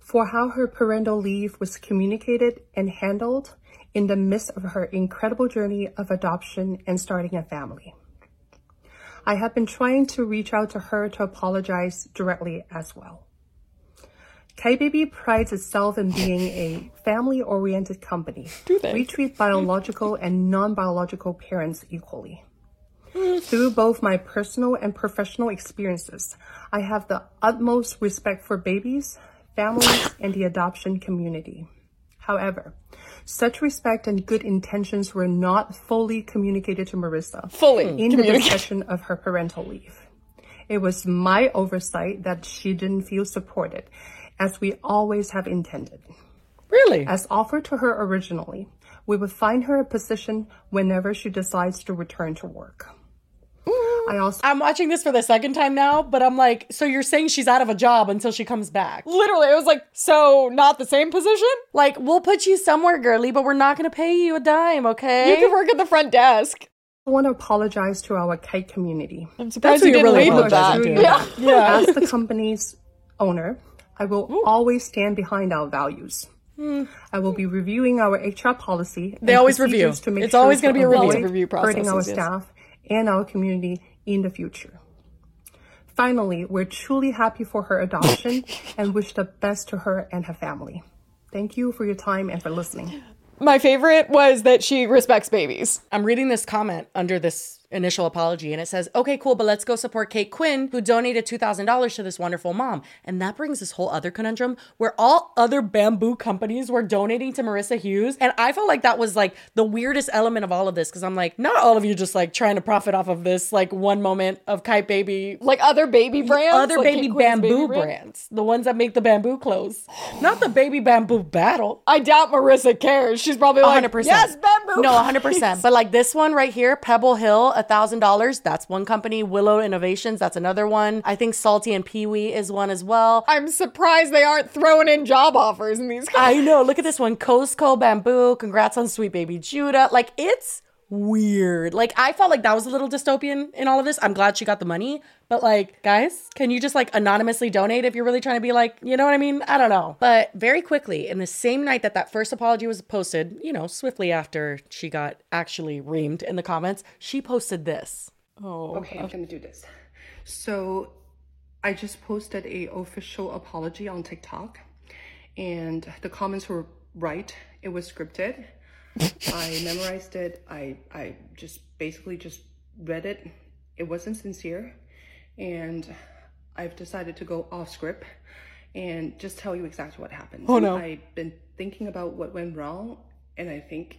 for how her parental leave was communicated and handled in the midst of her incredible journey of adoption and starting a family. I have been trying to reach out to her to apologize directly as well. Kyte Baby prides itself in being a family-oriented company. Do they? We treat biological and non-biological parents equally. Through both my personal and professional experiences, I have the utmost respect for babies, families, and the adoption community. However, such respect and good intentions were not fully communicated to Marissa Fully in the discussion of her parental leave. It was my oversight that she didn't feel supported, as we always have intended. Really? As offered to her originally, we would find her a position whenever she decides to return to work. Mm. I also I'm watching this for the second time now, but I'm like, so you're saying she's out of a job until she comes back? Literally, it was like, so not the same position? Like, we'll put you somewhere, girly, but we're not gonna pay you a dime, okay? You can work at the front desk. I want to apologize to our Kyte community. I'm surprised what you you're didn't really lead with that. apologizing to. Yeah. As the company's owner, I will always stand behind our values. I will be reviewing our HR policy. They and always review. procedures To make It's sure always gonna be a review. avoid Review hurting our yes. staff and our community in the future. Finally, we're truly happy for her adoption and wish the best to her and her family. Thank you for your time and for listening. My favorite was that she respects babies. I'm reading this comment under this initial apology and it says, okay, cool, but let's go support Kate Quinn, who donated $2,000 to this wonderful mom. And that brings this whole other conundrum where all other bamboo companies were donating to Marissa Hughes. And I felt like that was like the weirdest element of all of this because I'm like, not all of you just like trying to profit off of this like one moment of Kyte Baby. Like other baby brands, Other like baby bamboo brand? brands, the ones that make the bamboo clothes, not the baby bamboo battle. I doubt Marissa cares. She's probably like, 100%. yes, bamboo. No, 100%. But like this one right here, Pebble Hill, $1,000. That's one company. Willow Innovations, that's another one. I think Salty and Pee Wee is one as well. I'm surprised they aren't throwing in job offers in these. I know. Look at this one. Costco Bamboo. Congrats on Sweet Baby Judah. Like it's weird. Like I felt like that was a little dystopian in all of this. I'm glad she got the money. But like, guys, can you just like anonymously donate if you're really trying to be like, you know what I mean? I don't know. But very quickly, in the same night that that first apology was posted, you know, swiftly after she got actually reamed in the comments, she posted this. Oh. Okay, I'm gonna do this. So I just posted a official apology on TikTok and the comments were right. It was scripted. I memorized it. I I just basically just read it. It wasn't sincere. And I've decided to go off script and just tell you exactly what happened. Oh no. I've been thinking about what went wrong and I think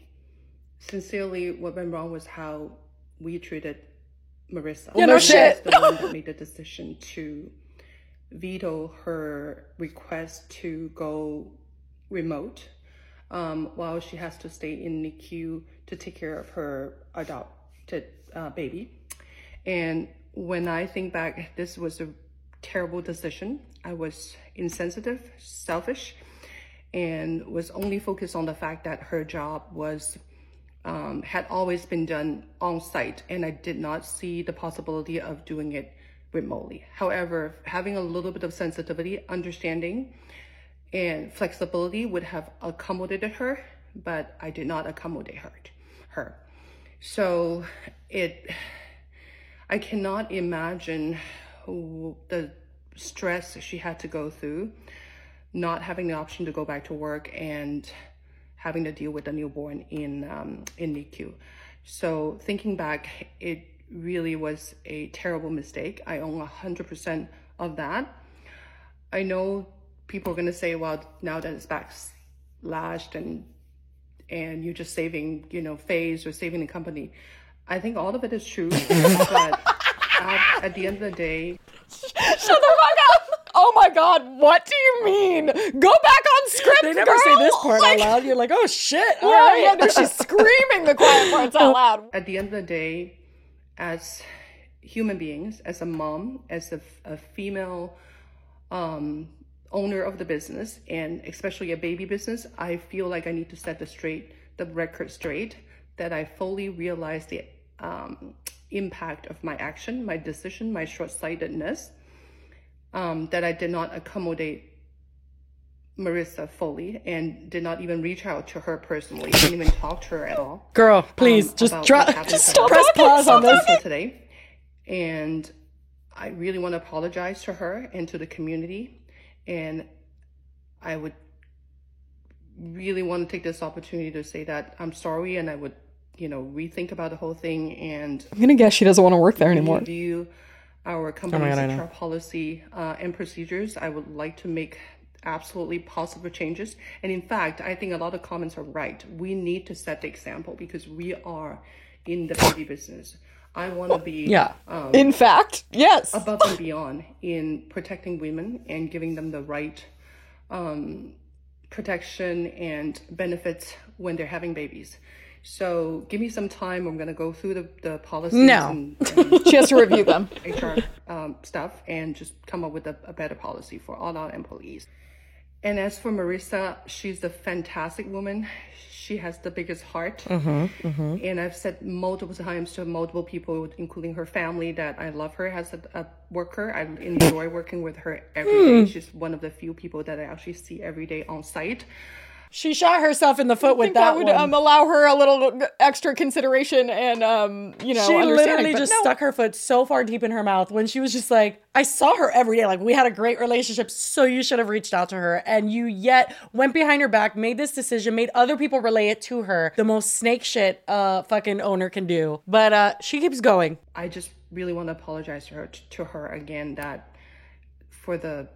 sincerely what went wrong was how we treated Marissa. Yeah, no shit. the one that made the decision to veto her request to go remote um, while she has to stay in NICU to take care of her adopted uh, baby. And when I think back, this was a terrible decision. I was insensitive, selfish, and was only focused on the fact that her job was um, had always been done on site, and I did not see the possibility of doing it remotely. However, having a little bit of sensitivity, understanding, and flexibility would have accommodated her, but I did not accommodate her. Her, so it. I cannot imagine the stress she had to go through, not having the option to go back to work and having to deal with a newborn in um, in NICU. So thinking back, it really was a terrible mistake. I own hundred percent of that. I know people are gonna say, "Well, now that it's backlashed and and you're just saving, you know, phase or saving the company." I think all of it is true, but at, at the end of the day, Shut the fuck up. Oh my god, what do you mean? Go back on script, They never girl. say this part Like, out loud. You're like, oh shit. All Yeah, right. yeah, no, she's screaming the quiet parts out loud. at the end of the day, as human beings, as a mom, as a, a female um, owner of the business, and especially a baby business, I feel like I need to set the straight, the record straight, that I fully realize the um, impact of my action, my decision, my short-sightedness, um, that I did not accommodate Marissa fully and did not even reach out to her personally, didn't even talk to her at all Girl, please um, just about drop. Just stop. Press pause on this. for today. And I really want to apologize to her and to the community. And I would really want to take this opportunity to say that I'm sorry and I would, you know, rethink about the whole thing and I'm gonna guess she doesn't want to work there anymore. review our company's God, HR policy uh, and procedures. I would like to make absolutely positive changes. And in fact, I think a lot of comments are right. We need to set the example because we are in the beauty business. I want to be Yeah. In fact, yes. above and beyond in protecting women and giving them the right um, protection and benefits when they're having babies. So give me some time. I'm going to go through the, the policies No. and, and She has to review them. HR um, stuff and just come up with a, a better policy for all our employees. And as for Marissa, she's a fantastic woman. She has the biggest heart. Mm-hmm, mm-hmm. And I've said multiple times to multiple people, including her family, that I love her as a, a worker. I enjoy working with her every day. Mm. She's one of the few people that I actually see every day on site. She shot herself in the foot I with think that, that would one. um, allow her a little extra consideration and um, you know, she literally just no. stuck her foot so far deep in her mouth when she was just like, I saw her every day. Like, we had a great relationship, so you should have reached out to her. And you yet went behind her back, made this decision, made other people relay it to her. The most snake shit uh fucking owner can do. But uh she keeps going. I just really want to apologize to her to her again that for the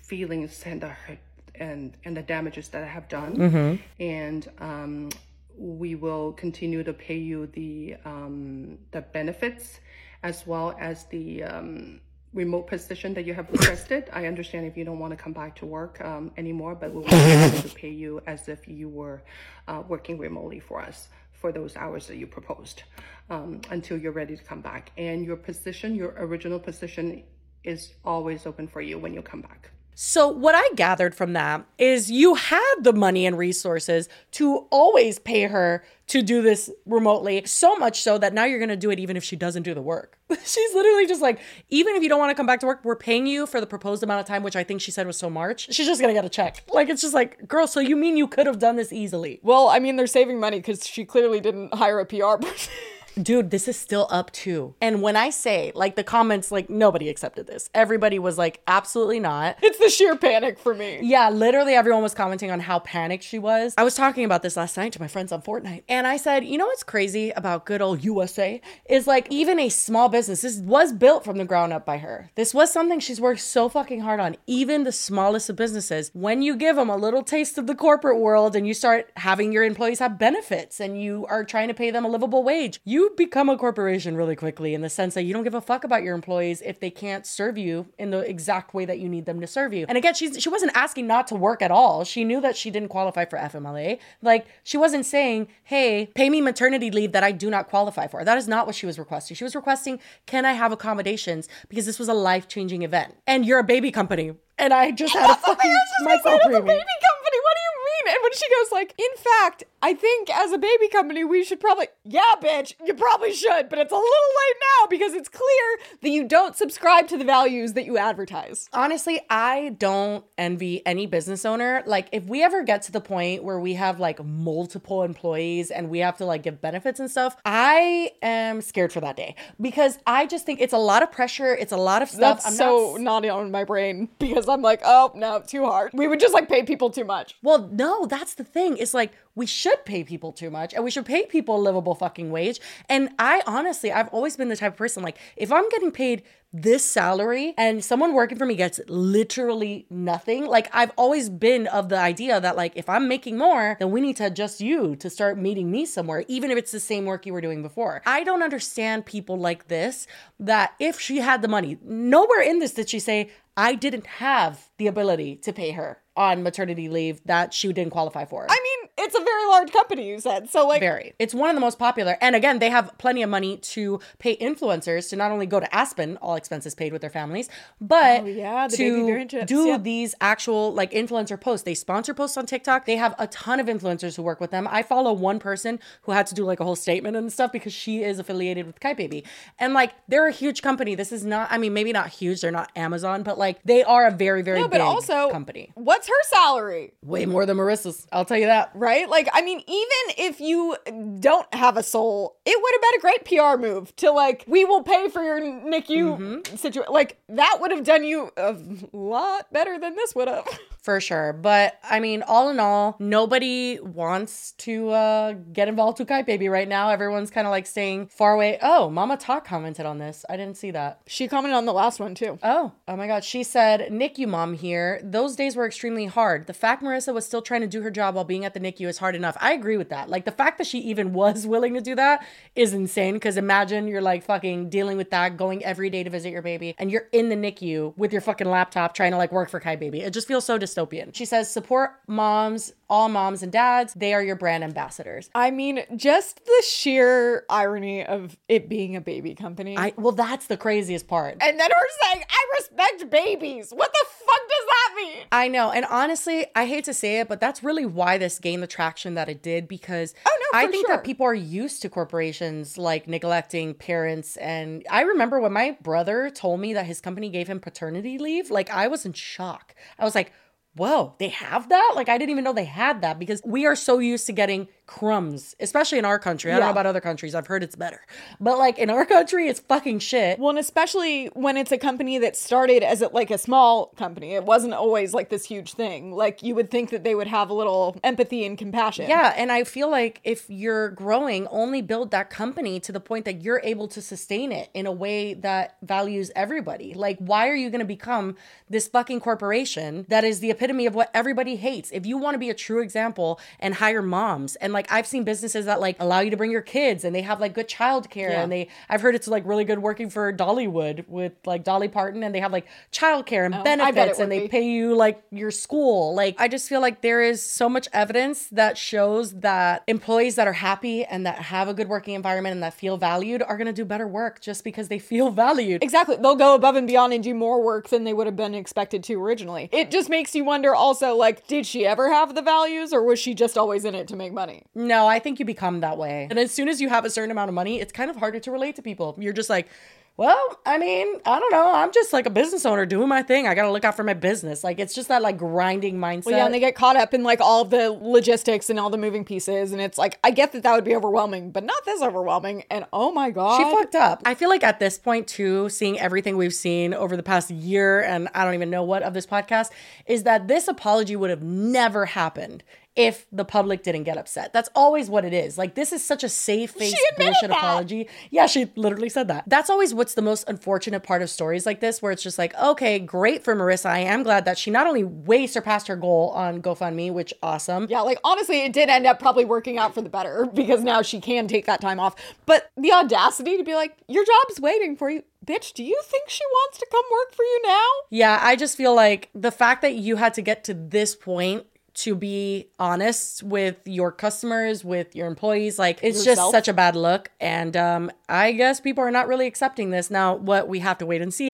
feelings and the hurt and and the damages that I have done. And um, we will continue to pay you the um, the benefits as well as the um, remote position that you have requested. I understand if you don't want to come back to work um, anymore, but we will continue to pay you as if you were uh, working remotely for us for those hours that you proposed um, until you're ready to come back. And your position, your original position, is always open for you when you come back. So, what I gathered from that is you had the money and resources to always pay her to do this remotely, so much so that now you're gonna do it even if she doesn't do the work. She's literally just like, even if you don't wanna come back to work, we're paying you for the proposed amount of time, which I think she said was so March. She's just gonna get a check. Like, it's just like, girl, so you mean you could have done this easily? Well, I mean, they're saving money because she clearly didn't hire a PR person. Dude, this is still up too. And when I say, like, the comments, like, nobody accepted this. Everybody was like, absolutely not. it's the sheer panic for me. Yeah, literally everyone was commenting on how panicked she was. I was talking about this last night to my friends on Fortnite. And I said, you know what's crazy about good old USA? Is like even a small business, this was built from the ground up by her. This was something she's worked so fucking hard on. Even the smallest of businesses, when you give them a little taste of the corporate world and you start having your employees have benefits and you are trying to pay them a livable wage, you become a corporation really quickly in the sense that you don't give a fuck about your employees if they can't serve you in the exact way that you need them to serve you. And again, she's she wasn't asking not to work at all. She knew that she didn't qualify for FMLA. Like she wasn't saying, "Hey, pay me maternity leave that I do not qualify for." That is not what she was requesting. She was requesting, "Can I have accommodations because this was a life-changing event." And you're a baby company. And I just had a fucking micro baby company. What do you mean? And when she goes like, in fact, I think as a baby company, we should probably, yeah, bitch, you probably should, but it's a little late now because it's clear that you don't subscribe to the values that you advertise. Honestly, I don't envy any business owner. Like, if we ever get to the point where we have like multiple employees and we have to like give benefits and stuff, I am scared for that day because I just think it's a lot of pressure. It's a lot of stuff. That's I'm so not. naughty on my brain because I'm like, oh no, too hard. We would just like pay people too much. Well, no, that's the thing. It's like we should pay people too much and we should pay people a livable fucking wage. And I honestly, I've always been the type of person like, if I'm getting paid this salary and someone working for me gets literally nothing, like I've always been of the idea that like if I'm making more, then we need to adjust you to start meeting me somewhere, even if it's the same work you were doing before. I don't understand people like this that if she had the money, nowhere in this did she say, I didn't have the ability to pay her on maternity leave that she didn't qualify for. I mean, it's a very large company, you said. So, like, Very. It's one of the most popular. And again, they have plenty of money to pay influencers to not only go to Aspen, all expenses paid with their families, but Oh, yeah, to do yeah. these actual like influencer posts. They sponsor posts on TikTok. They have a ton of influencers who work with them. I follow one person who had to do like a whole statement and stuff because she is affiliated with Kyte Baby. And like they're a huge company. This is not, I mean, maybe not huge, they're not Amazon, but like they are a very, very no, big but also, company. what's her salary? Way more than Marissa's. I'll tell you that. Right? Like, I mean, even if you don't have a soul, it would have been a great PR move to like, we will pay for your NICU mm-hmm. situation. Like, that would have done you a lot better than this would have. For sure. But I mean, all in all, nobody wants to uh, get involved with Kyte Baby right now. Everyone's kind of like staying far away. Oh, Mama Talk commented on this. I didn't see that. She commented on the last one too. Oh, oh my God. She said, NICU mom here. Those days were extremely hard. The fact Marissa was still trying to do her job while being at the NICU is hard enough. I agree with that. Like the fact that she even was willing to do that is insane. Because imagine you're like fucking dealing with that, going every day to visit your baby, and you're in the NICU with your fucking laptop trying to like work for Kyte Baby. It just feels so dystopian. She says, support moms, all moms and dads. They are your brand ambassadors. I mean, just the sheer irony of it being a baby company. I well, that's the craziest part. and then her saying, I respect babies. What the fuck does that mean? I know. And honestly, I hate to say it, but that's really why this gained the traction that it did because Oh, no, I think sure. that people are used to corporations like neglecting parents. And I remember when my brother told me that his company gave him paternity leave, like I was in shock. I was like, whoa, they have that? Like, I didn't even know they had that because we are so used to getting crumbs, especially in our country. I don't know about other countries. I've heard it's better. But like in our country, it's fucking shit. Well, and especially when it's a company that started as a, like a small company, it wasn't always like this huge thing. Like you would think that they would have a little empathy and compassion. Yeah, and I feel like if you're growing, only build that company to the point that you're able to sustain it in a way that values everybody. Like, why are you going to become this fucking corporation that is the epitome of what everybody hates? If you want to be a true example and hire moms, and like I've seen businesses that like allow you to bring your kids and they have like good childcare, Yeah. and they I've heard it's like really good working for Dollywood with like Dolly Parton, and they have like childcare and Oh, I bet it benefits, and they be. pay you like your school. Like, I just feel like there is so much evidence that shows that employees that are happy and that have a good working environment and that feel valued are going to do better work just because they feel valued. Exactly. They'll go above and beyond and do more work than they would have been expected to originally. It just makes you wonder also, like, did she ever have the values or was she just always in it to make money? No, I think you become that way. And as soon as you have a certain amount of money, it's kind of harder to relate to people. You're just like, well, I mean, I don't know. I'm just like a business owner doing my thing. I got to look out for my business. Like, it's just that like grinding mindset. Well, yeah, and they get caught up in like all the logistics and all the moving pieces. And it's like, I get that that would be overwhelming, but not this overwhelming. And oh my God. She fucked up. I feel like at this point, too, seeing everything we've seen over the past year, and I don't even know what of this podcast, is that this apology would have never happened if the public didn't get upset. That's always what it is. Like, this is such a safe face bullshit that. apology. Yeah, she literally said that. That's always what's the most unfortunate part of stories like this, where it's just like, okay, great for Marissa. I am glad that she not only way surpassed her goal on GoFundMe, which awesome. Yeah, like honestly, it did end up probably working out for the better because now she can take that time off. But the audacity to be like, your job's waiting for you. Bitch, do you think she wants to come work for you now? Yeah, I just feel like the fact that you had to get to this point to be honest with your customers, with your employees, like it's Yourself. just such a bad look. And um, I guess people are not really accepting this. Now, what we have to wait and see.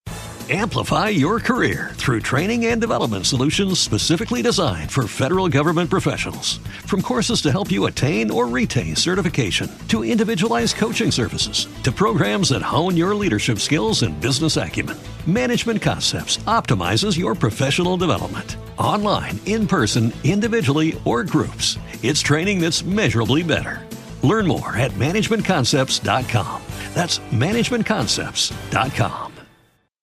Amplify your career through training and development solutions specifically designed for federal government professionals. From courses to help you attain or retain certification, to individualized coaching services, to programs that hone your leadership skills and business acumen, Management Concepts optimizes your professional development. Online, in person, individually, or groups, it's training that's measurably better. Learn more at managementconcepts.com. That's managementconcepts.com.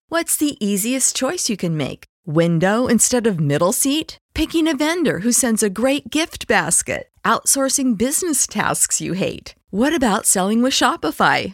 What's the easiest choice you can make? Window instead of middle seat? Picking a vendor who sends a great gift basket? Outsourcing business tasks you hate? What about selling with Shopify?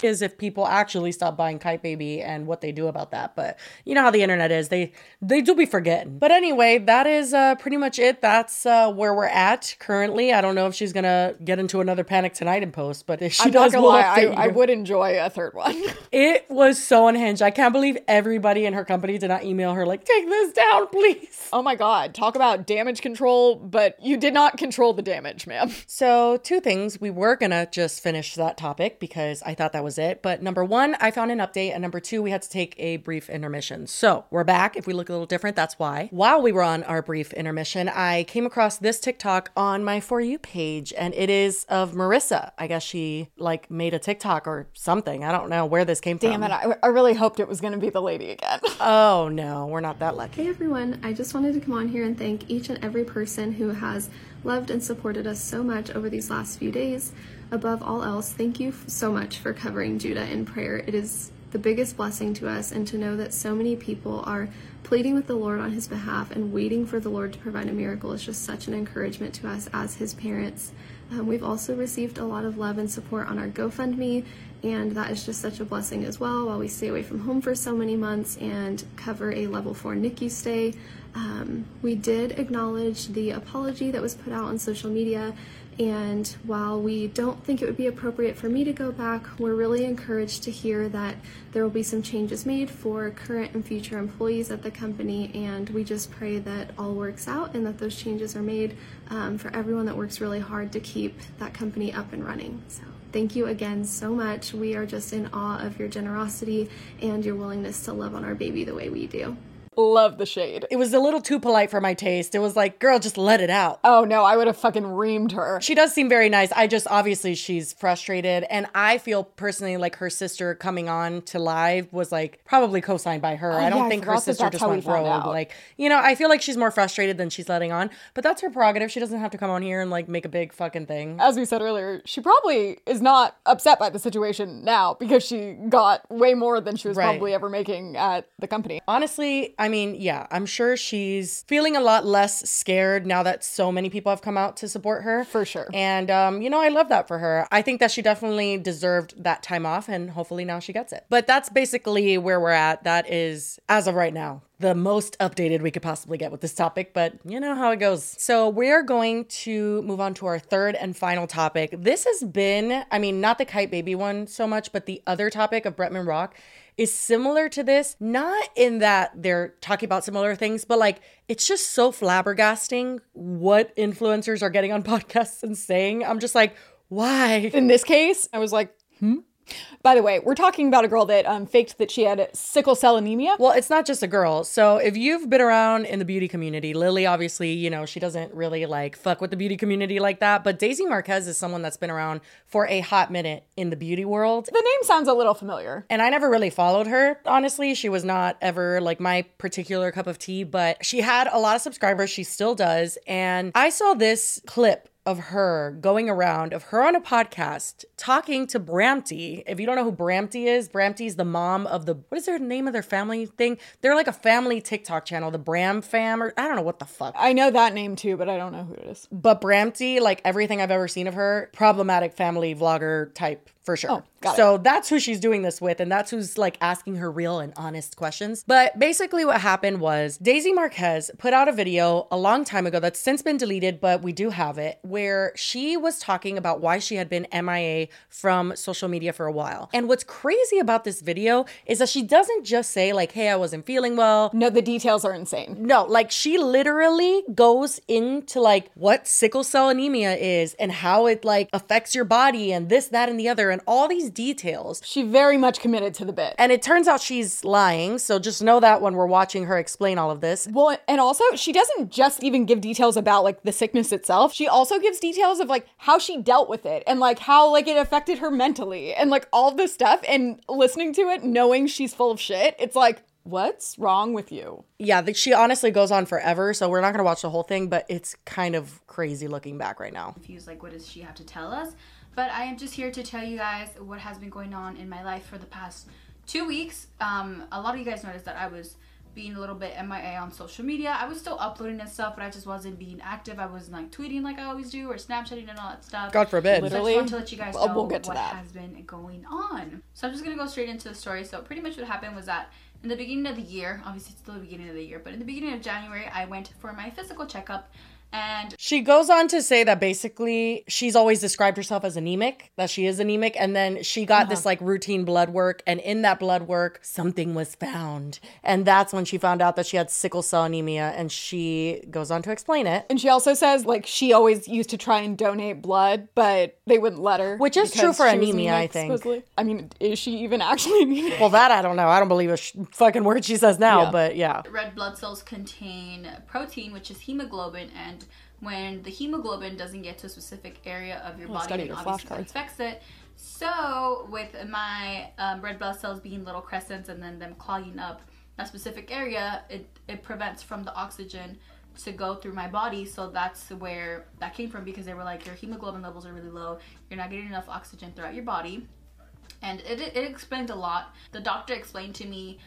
Is if people actually stop buying Kyte Baby and what they do about that. But you know how the internet is. They they do be forgetting. But anyway, that is uh, pretty much it. That's uh, where we're at currently. I don't know if she's gonna get into another panic tonight and post, but if she I'm does, we'll lie, I, I would enjoy a third one. It was so unhinged. I can't believe everybody in her company did not email her like, take this down, please. oh my god, talk about damage control, but you did not control the damage, ma'am. So, two things. We were going to just finish that topic because I thought that was it. But number one, I found an update. And number two, we had to take a brief intermission. So, we're back. If we look a little different, that's why. While we were on our brief intermission, I came across this TikTok on my For You page, and it is of Marissa. I guess she like made a TikTok or something. I don't know where this came Damn from. it, I, I really hoped it was gonna be the lady again. Oh, no, we're not that lucky. Hey everyone, I just wanted to come on here and thank each and every person who has loved and supported us so much over these last few days. Above all else, thank you so much for covering Judah in prayer. It is the biggest blessing to us, and to know that so many people are pleading with the Lord on His behalf and waiting for the Lord to provide a miracle is just such an encouragement to us as His parents. Um, we've also received a lot of love and support on our GoFundMe, and that is just such a blessing as well while we stay away from home for so many months and cover a level 4 NICU stay. Um, we did acknowledge the apology that was put out on social media, and while we don't think it would be appropriate for me to go back, we're really encouraged to hear that there will be some changes made for current and future employees at the company, and we just pray that all works out and that those changes are made um, for everyone that works really hard to keep that company up and running. So. Thank you again so much. We are just in awe of your generosity and your willingness to love on our baby the way we do. Love the shade. It was a little too polite for my taste. It was like, girl, just let it out. Oh no, I would have fucking reamed her. She does seem very nice. I just obviously she's frustrated, and I feel personally like her sister coming on to live was like probably co-signed by her. Oh, I don't yeah, I think her forgot that sister just we went rogue. out. Like you know, I feel like she's more frustrated than she's letting on, but that's her prerogative. She doesn't have to come on here and like make a big fucking thing. As we said earlier, she probably is not upset by the situation now because she got way more than she was Right. probably ever making at the company. Honestly, I mean, yeah, I'm sure she's feeling a lot less scared now that so many people have come out to support her. For sure. And, um, you know, I love that for her. I think that she definitely deserved that time off, and hopefully now she gets it. But that's basically where we're at. That is, as of right now, the most updated we could possibly get with this topic, but you know how it goes. So, we're going to move on to our third and final topic. This has been, I mean, not the Kyte Baby one so much, but the other topic of Bretman Rock is similar to this, not in that they're talking about similar things, but like it's just so flabbergasting what influencers are getting on podcasts and saying. I'm just like, why? In this case, I was like, hmm. By the way, we're talking about a girl that um, faked that she had sickle cell anemia. Well, it's not just a girl. So if you've been around in the beauty community, Lily obviously, you know, she doesn't really like fuck with the beauty community like that. But Daisy Marquez is someone that's been around for a hot minute in the beauty world. The name sounds a little familiar. And I never really followed her, honestly. She was not ever like my particular cup of tea, but she had a lot of subscribers. She still does. And I saw this clip of her going around of her on a podcast talking to Bramty. If you don't know who Bramty is, Bramty is the mom of the what is their name of their family thing? They're like a family TikTok channel, the Bram fam or I don't know what the fuck. I know that name too, but I don't know who it is. But Bramty, like everything I've ever seen of her, problematic family vlogger type for sure. Oh, got it. so that's who she's doing this with, and that's who's like asking her real and honest questions. But basically, what happened was Daisy Marquez put out a video a long time ago that's since been deleted, but we do have it, where she was talking about why she had been MIA from social media for a while. And what's crazy about this video is that she doesn't just say, like, hey, I wasn't feeling well. No, the details are insane. No, like she literally goes into like what sickle cell anemia is and how it like affects your body and this, that, and the other, and all these details. She very much committed to the bit. And it turns out she's lying. So just know that when we're watching her explain all of this. Well, and also she doesn't just even give details about like the sickness itself. She also gives details of like how she dealt with it and like how like it affected her mentally and like all this stuff and listening to it knowing she's full of shit. It's like what's wrong with you? Yeah, th- she honestly goes on forever. So we're not going to watch the whole thing, but it's kind of crazy looking back right now. confused like what does she have to tell us but i am just here to tell you guys what has been going on in my life for the past two weeks um, a lot of you guys noticed that i was being a little bit mia on social media i was still uploading and stuff but i just wasn't being active i wasn't like tweeting like i always do or snapchatting and all that stuff God forbid. Literally. so I just want to let you guys know we'll get to what that. has been going on. So I'm just gonna go straight into the story. So pretty much what happened was that in the beginning of the year, obviously it's still the beginning of the year, but in the beginning of January, I went for my physical checkup, and She goes on to say that basically she's always described herself as anemic, that she is anemic, and then she got this uh-huh. like routine blood work, and in that blood work, something was found. And that's when she found out that she had sickle cell anemia, and she goes on to explain it. And she also says like she always used to try and donate blood, but they wouldn't let her. Which is true for she was anemia, I think. supposedly. I mean, is she even actually anemic? Well, that I don't know. I don't believe a sh- fucking word she says now, Yeah. but yeah. red blood cells contain protein, which is hemoglobin, and when the hemoglobin doesn't get to a specific area of your body, study then obviously affects it. So, with my um, red blood cells being little crescents and then them clogging up that specific area, it, it prevents from the oxygen to go through my body. So that's where that came from because they were like, your hemoglobin levels are really low. You're not getting enough oxygen throughout your body. And it, it explained a lot. The doctor explained to me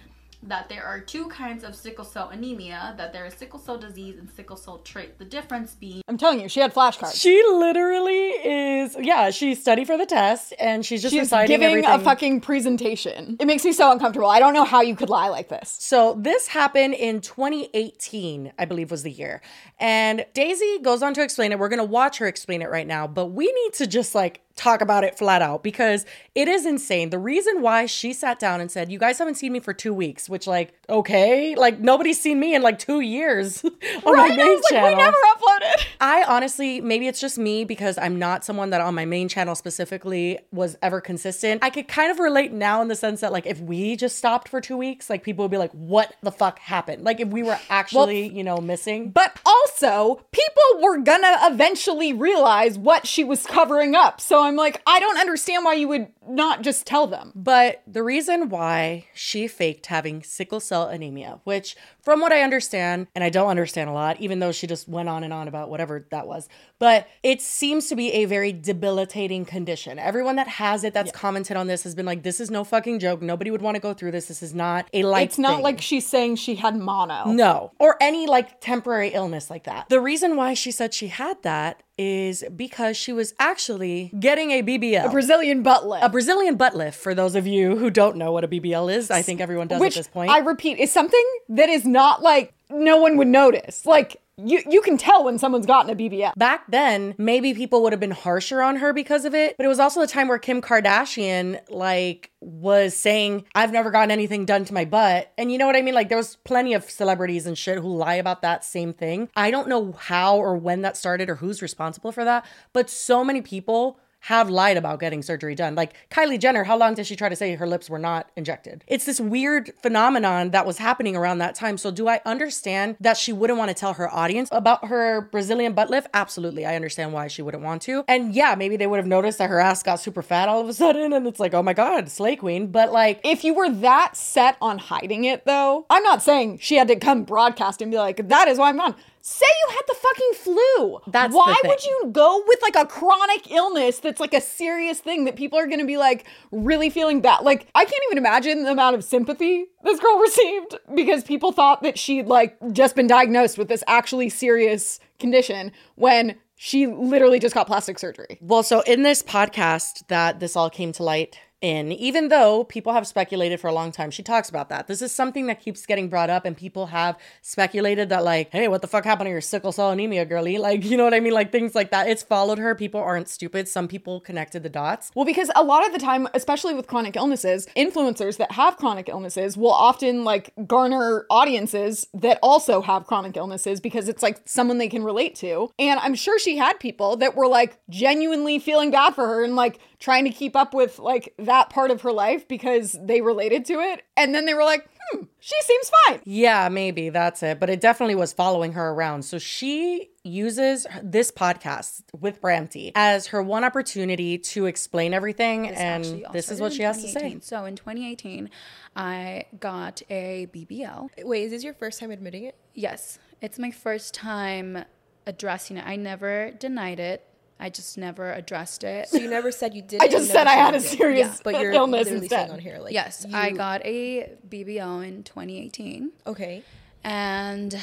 that there are two kinds of sickle cell anemia that there is sickle cell disease and sickle cell trait. The difference being I'm telling you, she had flashcards. She literally is, yeah, she studied for the test and she's just She's giving everything. a fucking presentation. It makes me so uncomfortable. I don't know how you could lie like this. So this happened in 2018, I believe was the year. And Daisy goes on to explain it. We're going to watch her explain it right now, but we need to just like talk about it flat out because it is insane. The reason why she sat down and said, "You guys haven't seen me for 2 weeks," which like, okay, like nobody's seen me in like 2 years on my Right? I main was like, channel. we never uploaded. I honestly, maybe it's just me because I'm not someone that on my main channel specifically was ever consistent. I could kind of relate now in the sense that, like, if we just stopped for two weeks, like, people would be like, what the fuck happened? Like, if we were actually, you know, missing. But also, people were gonna eventually realize what she was covering up. So I'm like, I don't understand why you would not just tell them. But the reason why she faked having sickle cell anemia, which from what I understand, and I don't understand a lot, even though she just went on and on about whatever that was, but it seems to be a very debilitating condition. Everyone that has it that's commented on this has been like, this is no fucking joke. Nobody would want to go through this. This is not a light It's not thing. like she's saying she had mono. No, or any like temporary illness like that. The reason why she said she had that is because she was actually getting a BBL. A Brazilian butt lift. a Brazilian butt lift, for those of you who don't know what a BBL is, I think everyone does Which at this point. I repeat is something that is not like no one would notice. Like you you can tell when someone's gotten a BBL. Back then, maybe people would have been harsher on her because of it, but it was also a time where Kim Kardashian like was saying, "I've never gotten anything done to my butt." And you know what I mean? Like there was plenty of celebrities and shit who lie about that same thing. I don't know how or when that started or who's responsible for that, but so many people have lied about getting surgery done. Like Kylie Jenner, how long did she try to say her lips were not injected? It's this weird phenomenon that was happening around that time. So, do I understand that she wouldn't want to tell her audience about her Brazilian butt lift? Absolutely. I understand why she wouldn't want to. And yeah, maybe they would have noticed that her ass got super fat all of a sudden. And it's like, oh my God, Slay Queen. But like, If you were that set on hiding it though, I'm not saying she had to come broadcast and be like, that is why I'm gone. Say you had the fucking flu. That's why would you go with like a chronic illness that's like a serious thing that people are gonna be like really feeling bad? Like, I can't even imagine the amount of sympathy this girl received because people thought that she'd like just been diagnosed with this actually serious condition when she literally just got plastic surgery. Well, so in this podcast that this all came to light in, even though people have speculated for a long time, she talks about that. This is something that keeps getting brought up, and people have speculated that, like, hey, what the fuck happened to your sickle cell anemia, girly? Like, you know what I mean? Like, things like that. It's followed her. People aren't stupid. Some people connected the dots. Well, because a lot of the time, especially with chronic illnesses, influencers that have chronic illnesses will often like garner audiences that also have chronic illnesses because it's like someone they can relate to. And I'm sure she had people that were like genuinely feeling bad for her and like trying to keep up with like that part of her life because they related to it. And then they were like, hmm, she seems fine. Yeah, maybe that's it. But it definitely was following her around. So she uses this podcast with Bramty as her one opportunity to explain everything. This and this is what she has to say. So in 2018, I got a BBL. Wait, is this your first time admitting it? Yes, it's my first time addressing it. I never denied it. I just never addressed it. So you never said you did. I it, you just said I had a you serious but you're illness literally instead. saying on here like yes, I got a BBL in 2018. Okay. And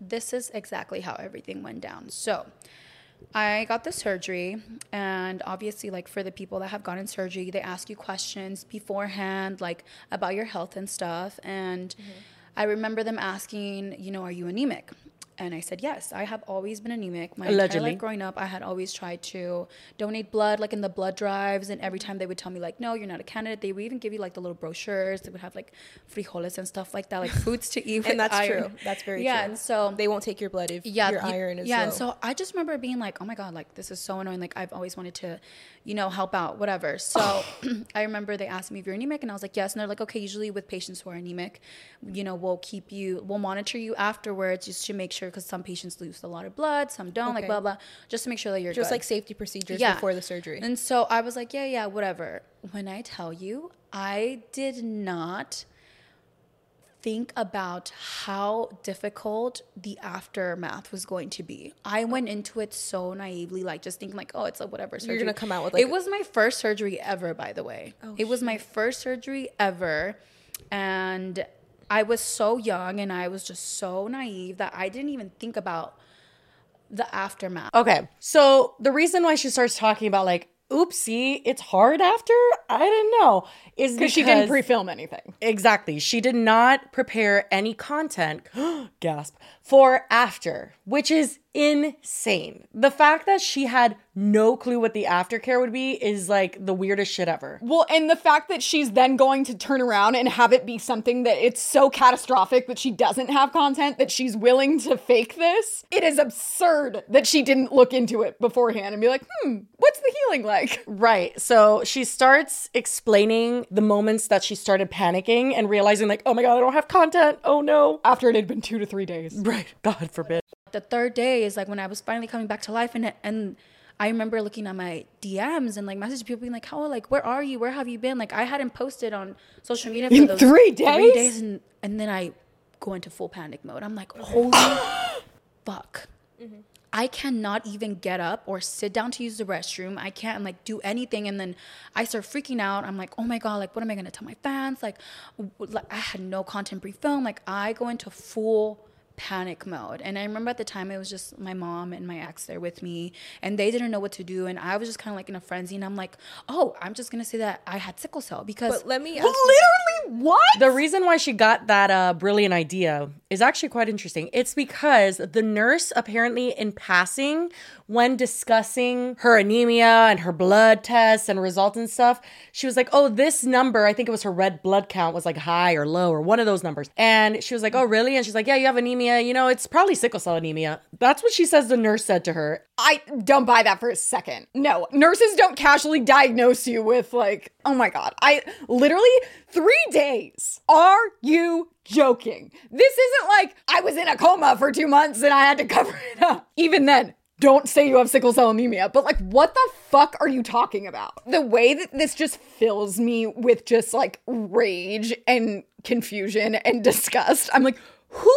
this is exactly how everything went down. So, I got the surgery, and obviously, like for the people that have gotten surgery, they ask you questions beforehand, like about your health and stuff. And mm-hmm. I remember them asking, you know, are you anemic? And I said, yes, I have always been anemic. My entire Allegedly. life growing up, I had always tried to donate blood, like in the blood drives. And every time they would tell me, like, no, you're not a candidate, they would even give you like the little brochures. They would have like frijoles and stuff like that, like foods to eat. And that's iron. true. That's very yeah, true. Yeah. And so They won't take your blood if yeah, your iron is yeah. low. And so I just remember being like, oh my god, like this is so annoying. Like I've always wanted to, you know, help out, whatever. So I remember they asked me if you're anemic, and I was like, yes. And they're like, okay, usually with patients who are anemic, you know, we'll keep you, we'll monitor you afterwards just to make sure because some patients lose a lot of blood, some don't, like blah blah, just to make sure that you're just good. like safety procedures Yeah. before the surgery. And so I was like, yeah, yeah, whatever. When I tell you, I did not think about how difficult the aftermath was going to be. I oh. went into it so naively, like just thinking like, oh, it's like whatever surgery. You're gonna come out with, like- it was my first surgery ever, by the way. Oh, it was my first surgery ever, and I was so young and I was just so naive that I didn't even think about the aftermath. Okay. So the reason why she starts talking about like, oopsie, it's hard after, I didn't know, is Because she didn't pre-film anything. Exactly. She did not prepare any content, gasp, for after, which is insane. The fact that she had no clue what the aftercare would be is like the weirdest shit ever. Well, and the fact that she's then going to turn around and have it be something that it's so catastrophic that she doesn't have content that she's willing to fake this, it is absurd that she didn't look into it beforehand and be like, hmm, what's the healing like? Right. So she starts explaining the moments that she started panicking and realizing, like, oh my God, I don't have content. Oh no. After it had been two to three days. Right. God forbid. the third day is like when I was finally coming back to life, and and I remember looking at my DMs and like messaging people being like, "How like where are you? Where have you been?" Like I hadn't posted on social media for In those three Three days? days, and and then I go into full panic mode. I'm like, holy fuck. Mm-hmm. I cannot even get up or sit down to use the restroom. I can't like do anything. And then I start freaking out. I'm like, oh my God, like, what am I going to tell my fans? Like, like, I had no content pre film. Like, I go into full panic mode. And I remember at the time it was just my mom and my ex there with me, and they didn't know what to do. And I was just kind of like in a frenzy. And I'm like, oh, I'm just going to say that I had sickle cell because. But let me ask Literally, what? The reason why she got that uh, brilliant idea is actually quite interesting. It's because the nurse, apparently, in passing, when discussing her anemia and her blood tests and results and stuff, she was like, Oh, this number, I think it was her red blood count, was like high or low or one of those numbers. And she was like, Oh, really? And she's like, Yeah, you have anemia. You know, it's probably sickle cell anemia. That's what she says the nurse said to her. I don't buy that for a second. No, nurses don't casually diagnose you with like, oh my god, I literally three days. Are you joking? This isn't like I was in a coma for two months and I had to cover it up. Even then, don't say you have sickle cell anemia, but like, what the fuck are you talking about? The way that this just fills me with just like rage and confusion and disgust. I'm like, who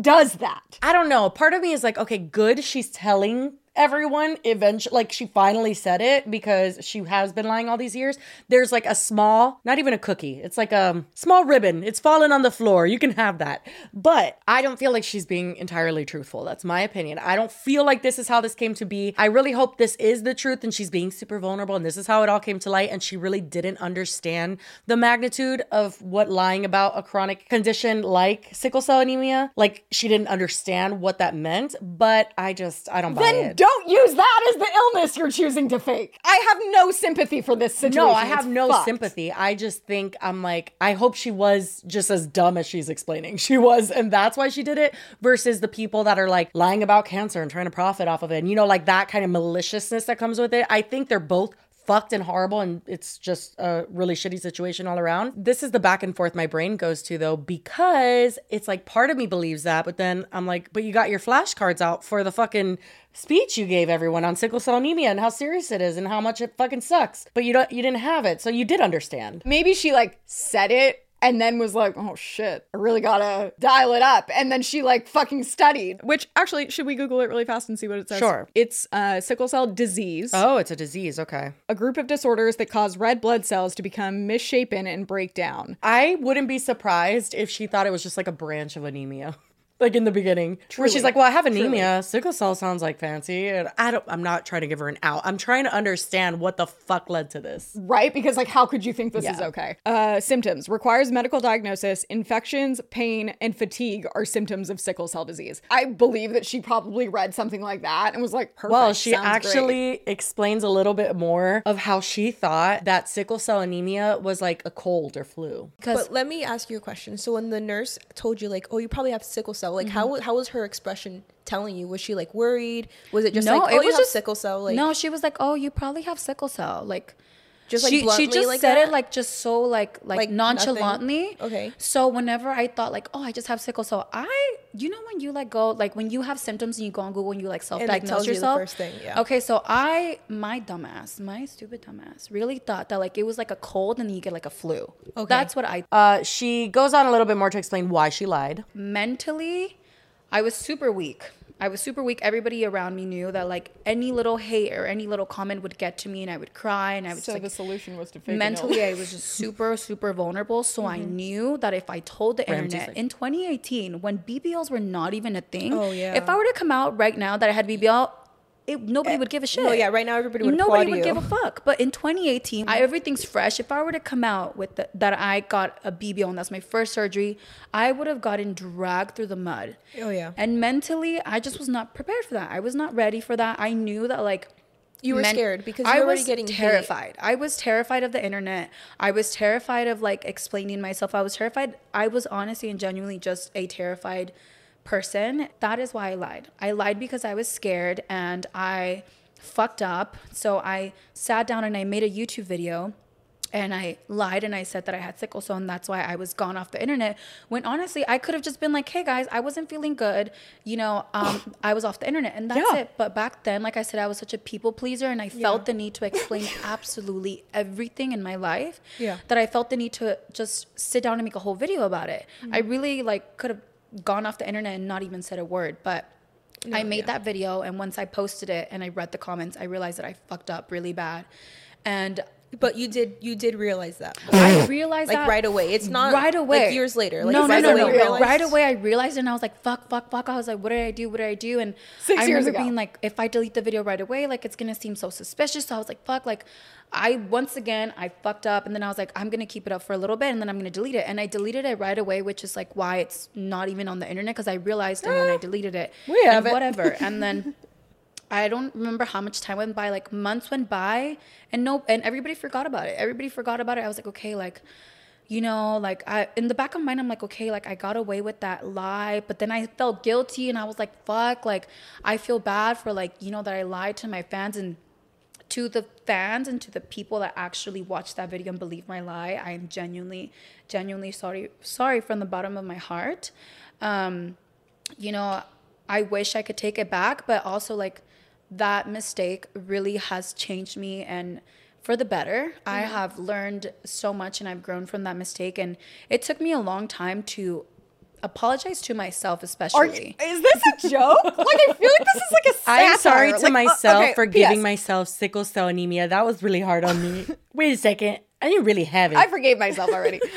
does that? I don't know. Part of me is like, okay, good. She's telling everyone eventually, like she finally said it because she has been lying all these years. There's like a small, not even a cookie. It's like a small ribbon. It's fallen on the floor. You can have that. But I don't feel like she's being entirely truthful. That's my opinion. I don't feel like this is how this came to be. I really hope this is the truth and she's being super vulnerable and this is how it all came to light. And she really didn't understand the magnitude of what lying about a chronic condition like sickle cell anemia, like she didn't understand what that meant. But I just, I don't buy then it. Don't use that as the illness you're choosing to fake. I have no sympathy for this situation. No, I have It's no fucked. sympathy. I just think I'm like, I hope she was just as dumb as she's explaining she was, and that's why she did it, versus the people that are like lying about cancer and trying to profit off of it. And you know, like that kind of maliciousness that comes with it. I think they're both fucked and horrible and it's just a really shitty situation all around. This is the back and forth my brain goes to though because it's like part of me believes that but then I'm like but you got your flashcards out for the fucking speech you gave everyone on sickle cell anemia and how serious it is and how much it fucking sucks. But you don't you didn't have it. So you did understand. Maybe she like said it and then was like, oh shit, I really gotta dial it up. And then she like fucking studied. Which actually, should we Google it really fast and see what it says? Sure. It's uh, sickle cell disease. Oh, it's a disease. Okay. A group of disorders that cause red blood cells to become misshapen and break down. I wouldn't be surprised if she thought it was just like a branch of anemia. Like in the beginning, where she's like, "Well, I have anemia. Sickle cell sounds like fancy." And I don't. I'm not trying to give her an out. I'm trying to understand what the fuck led to this. Right? Because, like, how could you think this is okay? Uh, symptoms requires medical diagnosis. Infections, pain, and fatigue are symptoms of sickle cell disease. I believe that she probably read something like that and was like, Perfect, well, she sounds great." actually explains a little bit more of how she thought that sickle cell anemia was like a cold or flu. But let me ask you a question. So when the nurse told you like, "Oh, you probably have sickle cell," like Mm-hmm. how how was her expression telling you? Was she like worried? Was it just no, like, "Oh, it you was have just sickle cell"? Like no, she was like, "Oh, you probably have sickle cell." Like, Just like she, she just like said that? it like just so like like, Like nothing? nonchalantly. Okay. So whenever I thought like, oh, I just have sickle cell, I you know when you like go like when you have symptoms and you go on Google and you like self-diagnose tells you the yourself. first thing, yeah. Okay, so I my dumbass, my stupid dumbass, really thought that like it was like a cold and then you get like a flu. Okay. That's what I Uh, she goes on a little bit more to explain why she lied. mentally i was super weak i was super weak everybody around me knew that like any little hate or any little comment would get to me and i would cry and i would So just, like, the solution was to fake it mentally ill. i was just super super vulnerable so i mm-hmm. knew that if i told the Ramsey's internet like- in 2018 when bbls were not even a thing Oh, yeah. if i were to come out right now that i had bbl it, nobody eh, would give a shit. no, yeah, right now everybody would Nobody would you. give a fuck. But in 2018, I, everything's fresh. If I were to come out with the, that I got a BBL and that's my first surgery, I would have gotten dragged through the mud. Oh, yeah. And mentally, I just was not prepared for that. I was not ready for that. I knew that like You were men- scared because I you were already was getting hate. terrified. I was terrified of the internet. I was terrified of like explaining myself. I was terrified. I was honestly and genuinely just a terrified person. That is why I lied. I lied because I was scared and I fucked up. So I sat down and I made a YouTube video and I lied and I said that I had sickle cell and that's why I was gone off the internet. When honestly, I could have just been like, "Hey guys, I wasn't feeling good. You know, um, I was off the internet and that's Yeah. it." But back then, like I said, I was such a people pleaser and I felt the need to explain absolutely everything in my life. Yeah. That I felt the need to just sit down and make a whole video about it. I really like could have gone off the internet and not even said a word, but I made that video and once I posted it and I read the comments, I realized that I fucked up really bad. And But you did you did realize that. I realized Like that right away. It's not right away. like years later. Like no, right no, no, away no. realized? Right away, I realized, it and I was like, "Fuck, fuck, fuck!" I was like, "What did I do? What did I do?" And Six I years remember ago. being like, "If I delete the video right away, like it's gonna seem so suspicious." So I was like, "Fuck!" Like, I once again I fucked up, and then I was like, "I'm gonna keep it up for a little bit, and then I'm gonna delete it." And I deleted it right away, which is like why it's not even on the internet because I realized, and then I deleted it. We have and it. whatever, and then. I don't remember how much time went by. Like months went by, and no, and everybody forgot about it. Everybody forgot about it. I was like, okay, like, you know, like I in the back of my mind, I'm like, okay, like I got away with that lie, but then I felt guilty, and I was like, fuck, like I feel bad for like you know that I lied to my fans and to the fans and to the people that actually watched that video and believe my lie. I am genuinely, genuinely sorry, sorry from the bottom of my heart. Um, you know, I wish I could take it back, but also like that mistake really has changed me and for the better. I have learned so much and I've grown from that mistake and it took me a long time to apologize to myself especially. you, is this a joke? like I feel like this is like a satire. I'm sorry to Like, uh, myself okay, for PS. giving myself sickle cell anemia. That was really hard on me. Wait a second. I didn't really have it. I forgave myself already.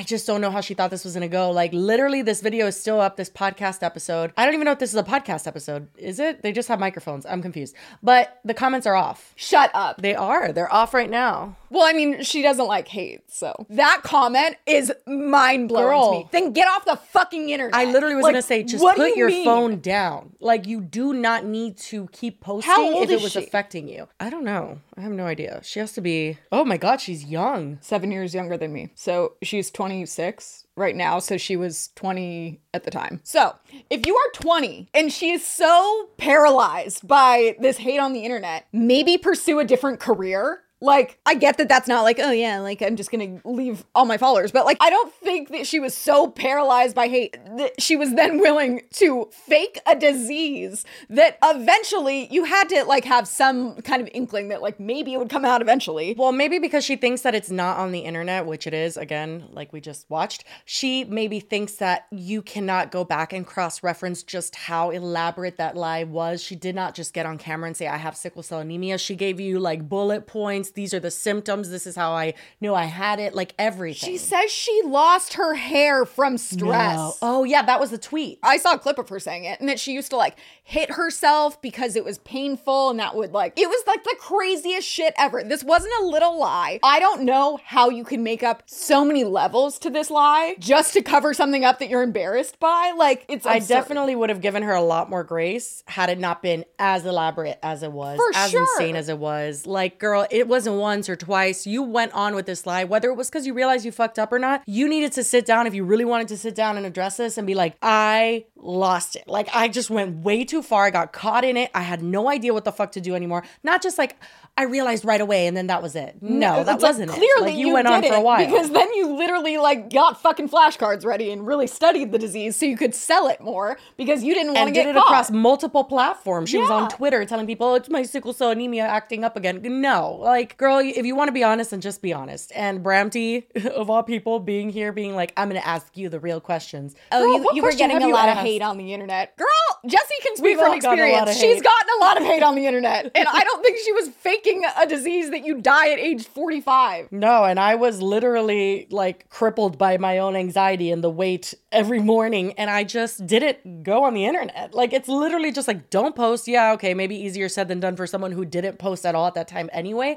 I just don't know how she thought this was gonna go. Like literally, this video is still up. This podcast episode. I don't even know if this is a podcast episode. Is it? They just have microphones. I'm confused. But the comments are off. Shut up. They are. They're off right now. Well, I mean, she doesn't like hate, so that comment is mind blowing Girl. to me. Then get off the fucking internet. I literally was Like, gonna say, just put you your mean? phone down. Like you do not need to keep posting if it was she? affecting you. I don't know. I have no idea. She has to be. Oh my god, she's young. Seven years younger than me. So she's 26 right now. So she was 20 at the time. So if you are 20 and she is so paralyzed by this hate on the internet, maybe pursue a different career. Like, I get that that's not like, oh yeah, like I'm just gonna leave all my followers, but like, I don't think that she was so paralyzed by hate that she was then willing to fake a disease that eventually you had to like have some kind of inkling that like maybe it would come out eventually. Well, maybe because she thinks that it's not on the internet, which it is, again, like we just watched, she maybe thinks that you cannot go back and cross reference just how elaborate that lie was. She did not just get on camera and say, I have sickle cell anemia. She gave you like bullet points. These are the symptoms. This is how I knew I had it, like everything. She says she lost her hair from stress. No. Oh, yeah, that was the tweet. I saw a clip of her saying it, and that she used to like hit herself because it was painful, and that would like it was like the craziest shit ever. This wasn't a little lie. I don't know how you can make up so many levels to this lie just to cover something up that you're embarrassed by. Like it's I definitely would have given her a lot more grace had it not been as elaborate as it was, For as sure. insane as it was. Like, girl, it was wasn't once or twice. You went on with this lie, whether it was because you realized you fucked up or not. You needed to sit down if you really wanted to sit down and address this and be like, I lost it. Like, I just went way too far. I got caught in it. I had no idea what the fuck to do anymore. Not just like, I realized right away and then that was it. No, that It's wasn't it. Clearly, Like, you, went on for a while. because then you literally like got fucking flashcards ready and really studied the disease so you could sell it more because you didn't want to get did it caught. across multiple platforms. She was on Twitter telling people, oh, it's my sickle cell anemia acting up again. No, like, girl, if you want to be honest, and just be honest. And Bramty, of all people, being here, being like, I'm going to ask you the real questions. Oh, Girl, you, you were getting a lot of asked? hate on the internet. Girl, Jessi can speak We've from all gotten a lot experience. She's gotten a lot of hate on the internet. And I don't think she was faking a disease that you die at age 45. No, and I was literally like crippled by my own anxiety and the weight every morning, and I just didn't go on the internet. Like, it's literally just like, don't post. Yeah, okay, maybe easier said than done for someone who didn't post at all at that time anyway.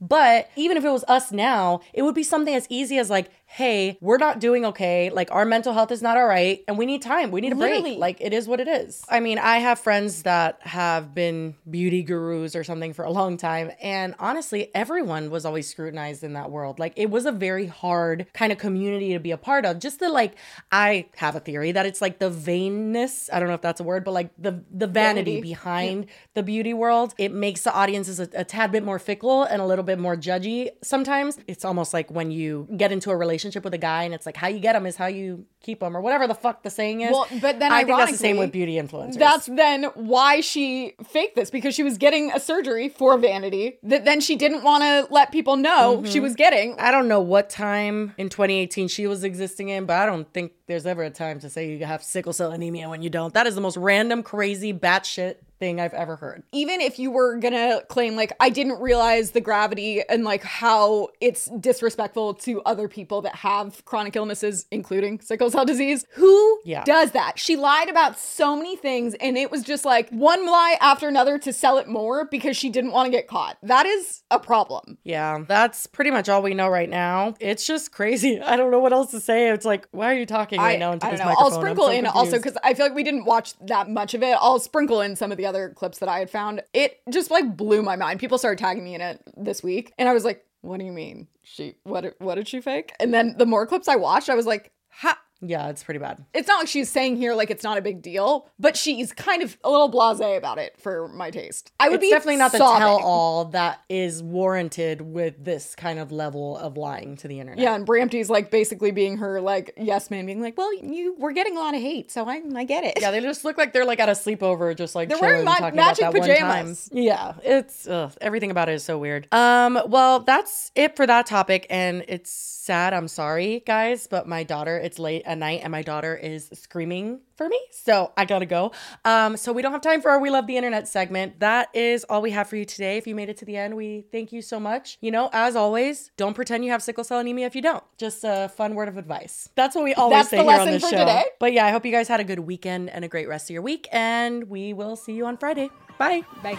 But even if it was us now, it would be something as easy as like, hey, we're not doing okay. Like, our mental health is not all right, and we need time. We need a break. Like, it is what it is. I mean, I have friends that have been beauty gurus or something for a long time. And honestly, everyone was always scrutinized in that world. Like, it was a very hard kind of community to be a part of. Just the like, I have a theory that it's like the vainness. I don't know if that's a word, but like the, the vanity, Vanity. behind the beauty world. It makes the audiences a, a tad bit more fickle and a little bit more judgy sometimes. It's almost like when you get into a relationship with a guy and it's like, how you get them is how you keep them or whatever the fuck the saying is. Well, but then I think that's the same with beauty influencers. That's then why she faked this because she was getting a surgery for vanity that then she didn't want to let people know she Mhm. was getting. I don't know what time in 2018 she was existing in, but I don't think there's ever a time to say you have sickle cell anemia when you don't. That is the most random, crazy, batshit thing I've ever heard. even if you were gonna claim like I didn't realize the gravity and like how it's disrespectful to other people that have chronic illnesses, including sickle cell disease, who Yeah. does that? She lied about so many things, and it was just like one lie after another to sell it more because she didn't want to get caught. That is a problem. Yeah, that's pretty much all we know right now. It's just crazy. I don't know what else to say. It's like, why are you talking right now into I this know. microphone? I'll sprinkle so in also because I feel like we didn't watch that much of it. I'll sprinkle in some of the other clips that I had found. It just like blew my mind. People started tagging me in it this week, and I was like, "What do you mean? She what? What did she fake?" And then the more clips I watched, I was like, "Ha." Yeah, it's pretty bad. It's not like she's saying here like it's not a big deal, but she's kind of a little blasé about it for my taste. I would it's be definitely not the tell all that is warranted with this kind of level of lying to the internet. Yeah, and Brampty's like basically being her like yes man, being like, well, you we're getting a lot of hate, so I I get it. Yeah, they just look like they're like at a sleepover, just like They're wearing ma- talking about matching that one time. pajamas. Yeah, it's ugh, everything about it is so weird. Um, well, that's it for that topic, and it's sad. I'm sorry, guys, but my daughter, it's late at night, and my daughter is screaming for me, so I gotta go. Um, so we don't have time for our We Love the Internet segment. That is all we have for you today. If you made it to the end, we thank you so much. You know, as always, don't pretend you have sickle cell anemia if you don't. Just a fun word of advice. That's what we always That's say the here on for show. today. But yeah, I hope you guys had a good weekend and a great rest of your week, and we will see you on Friday. Bye. Bye.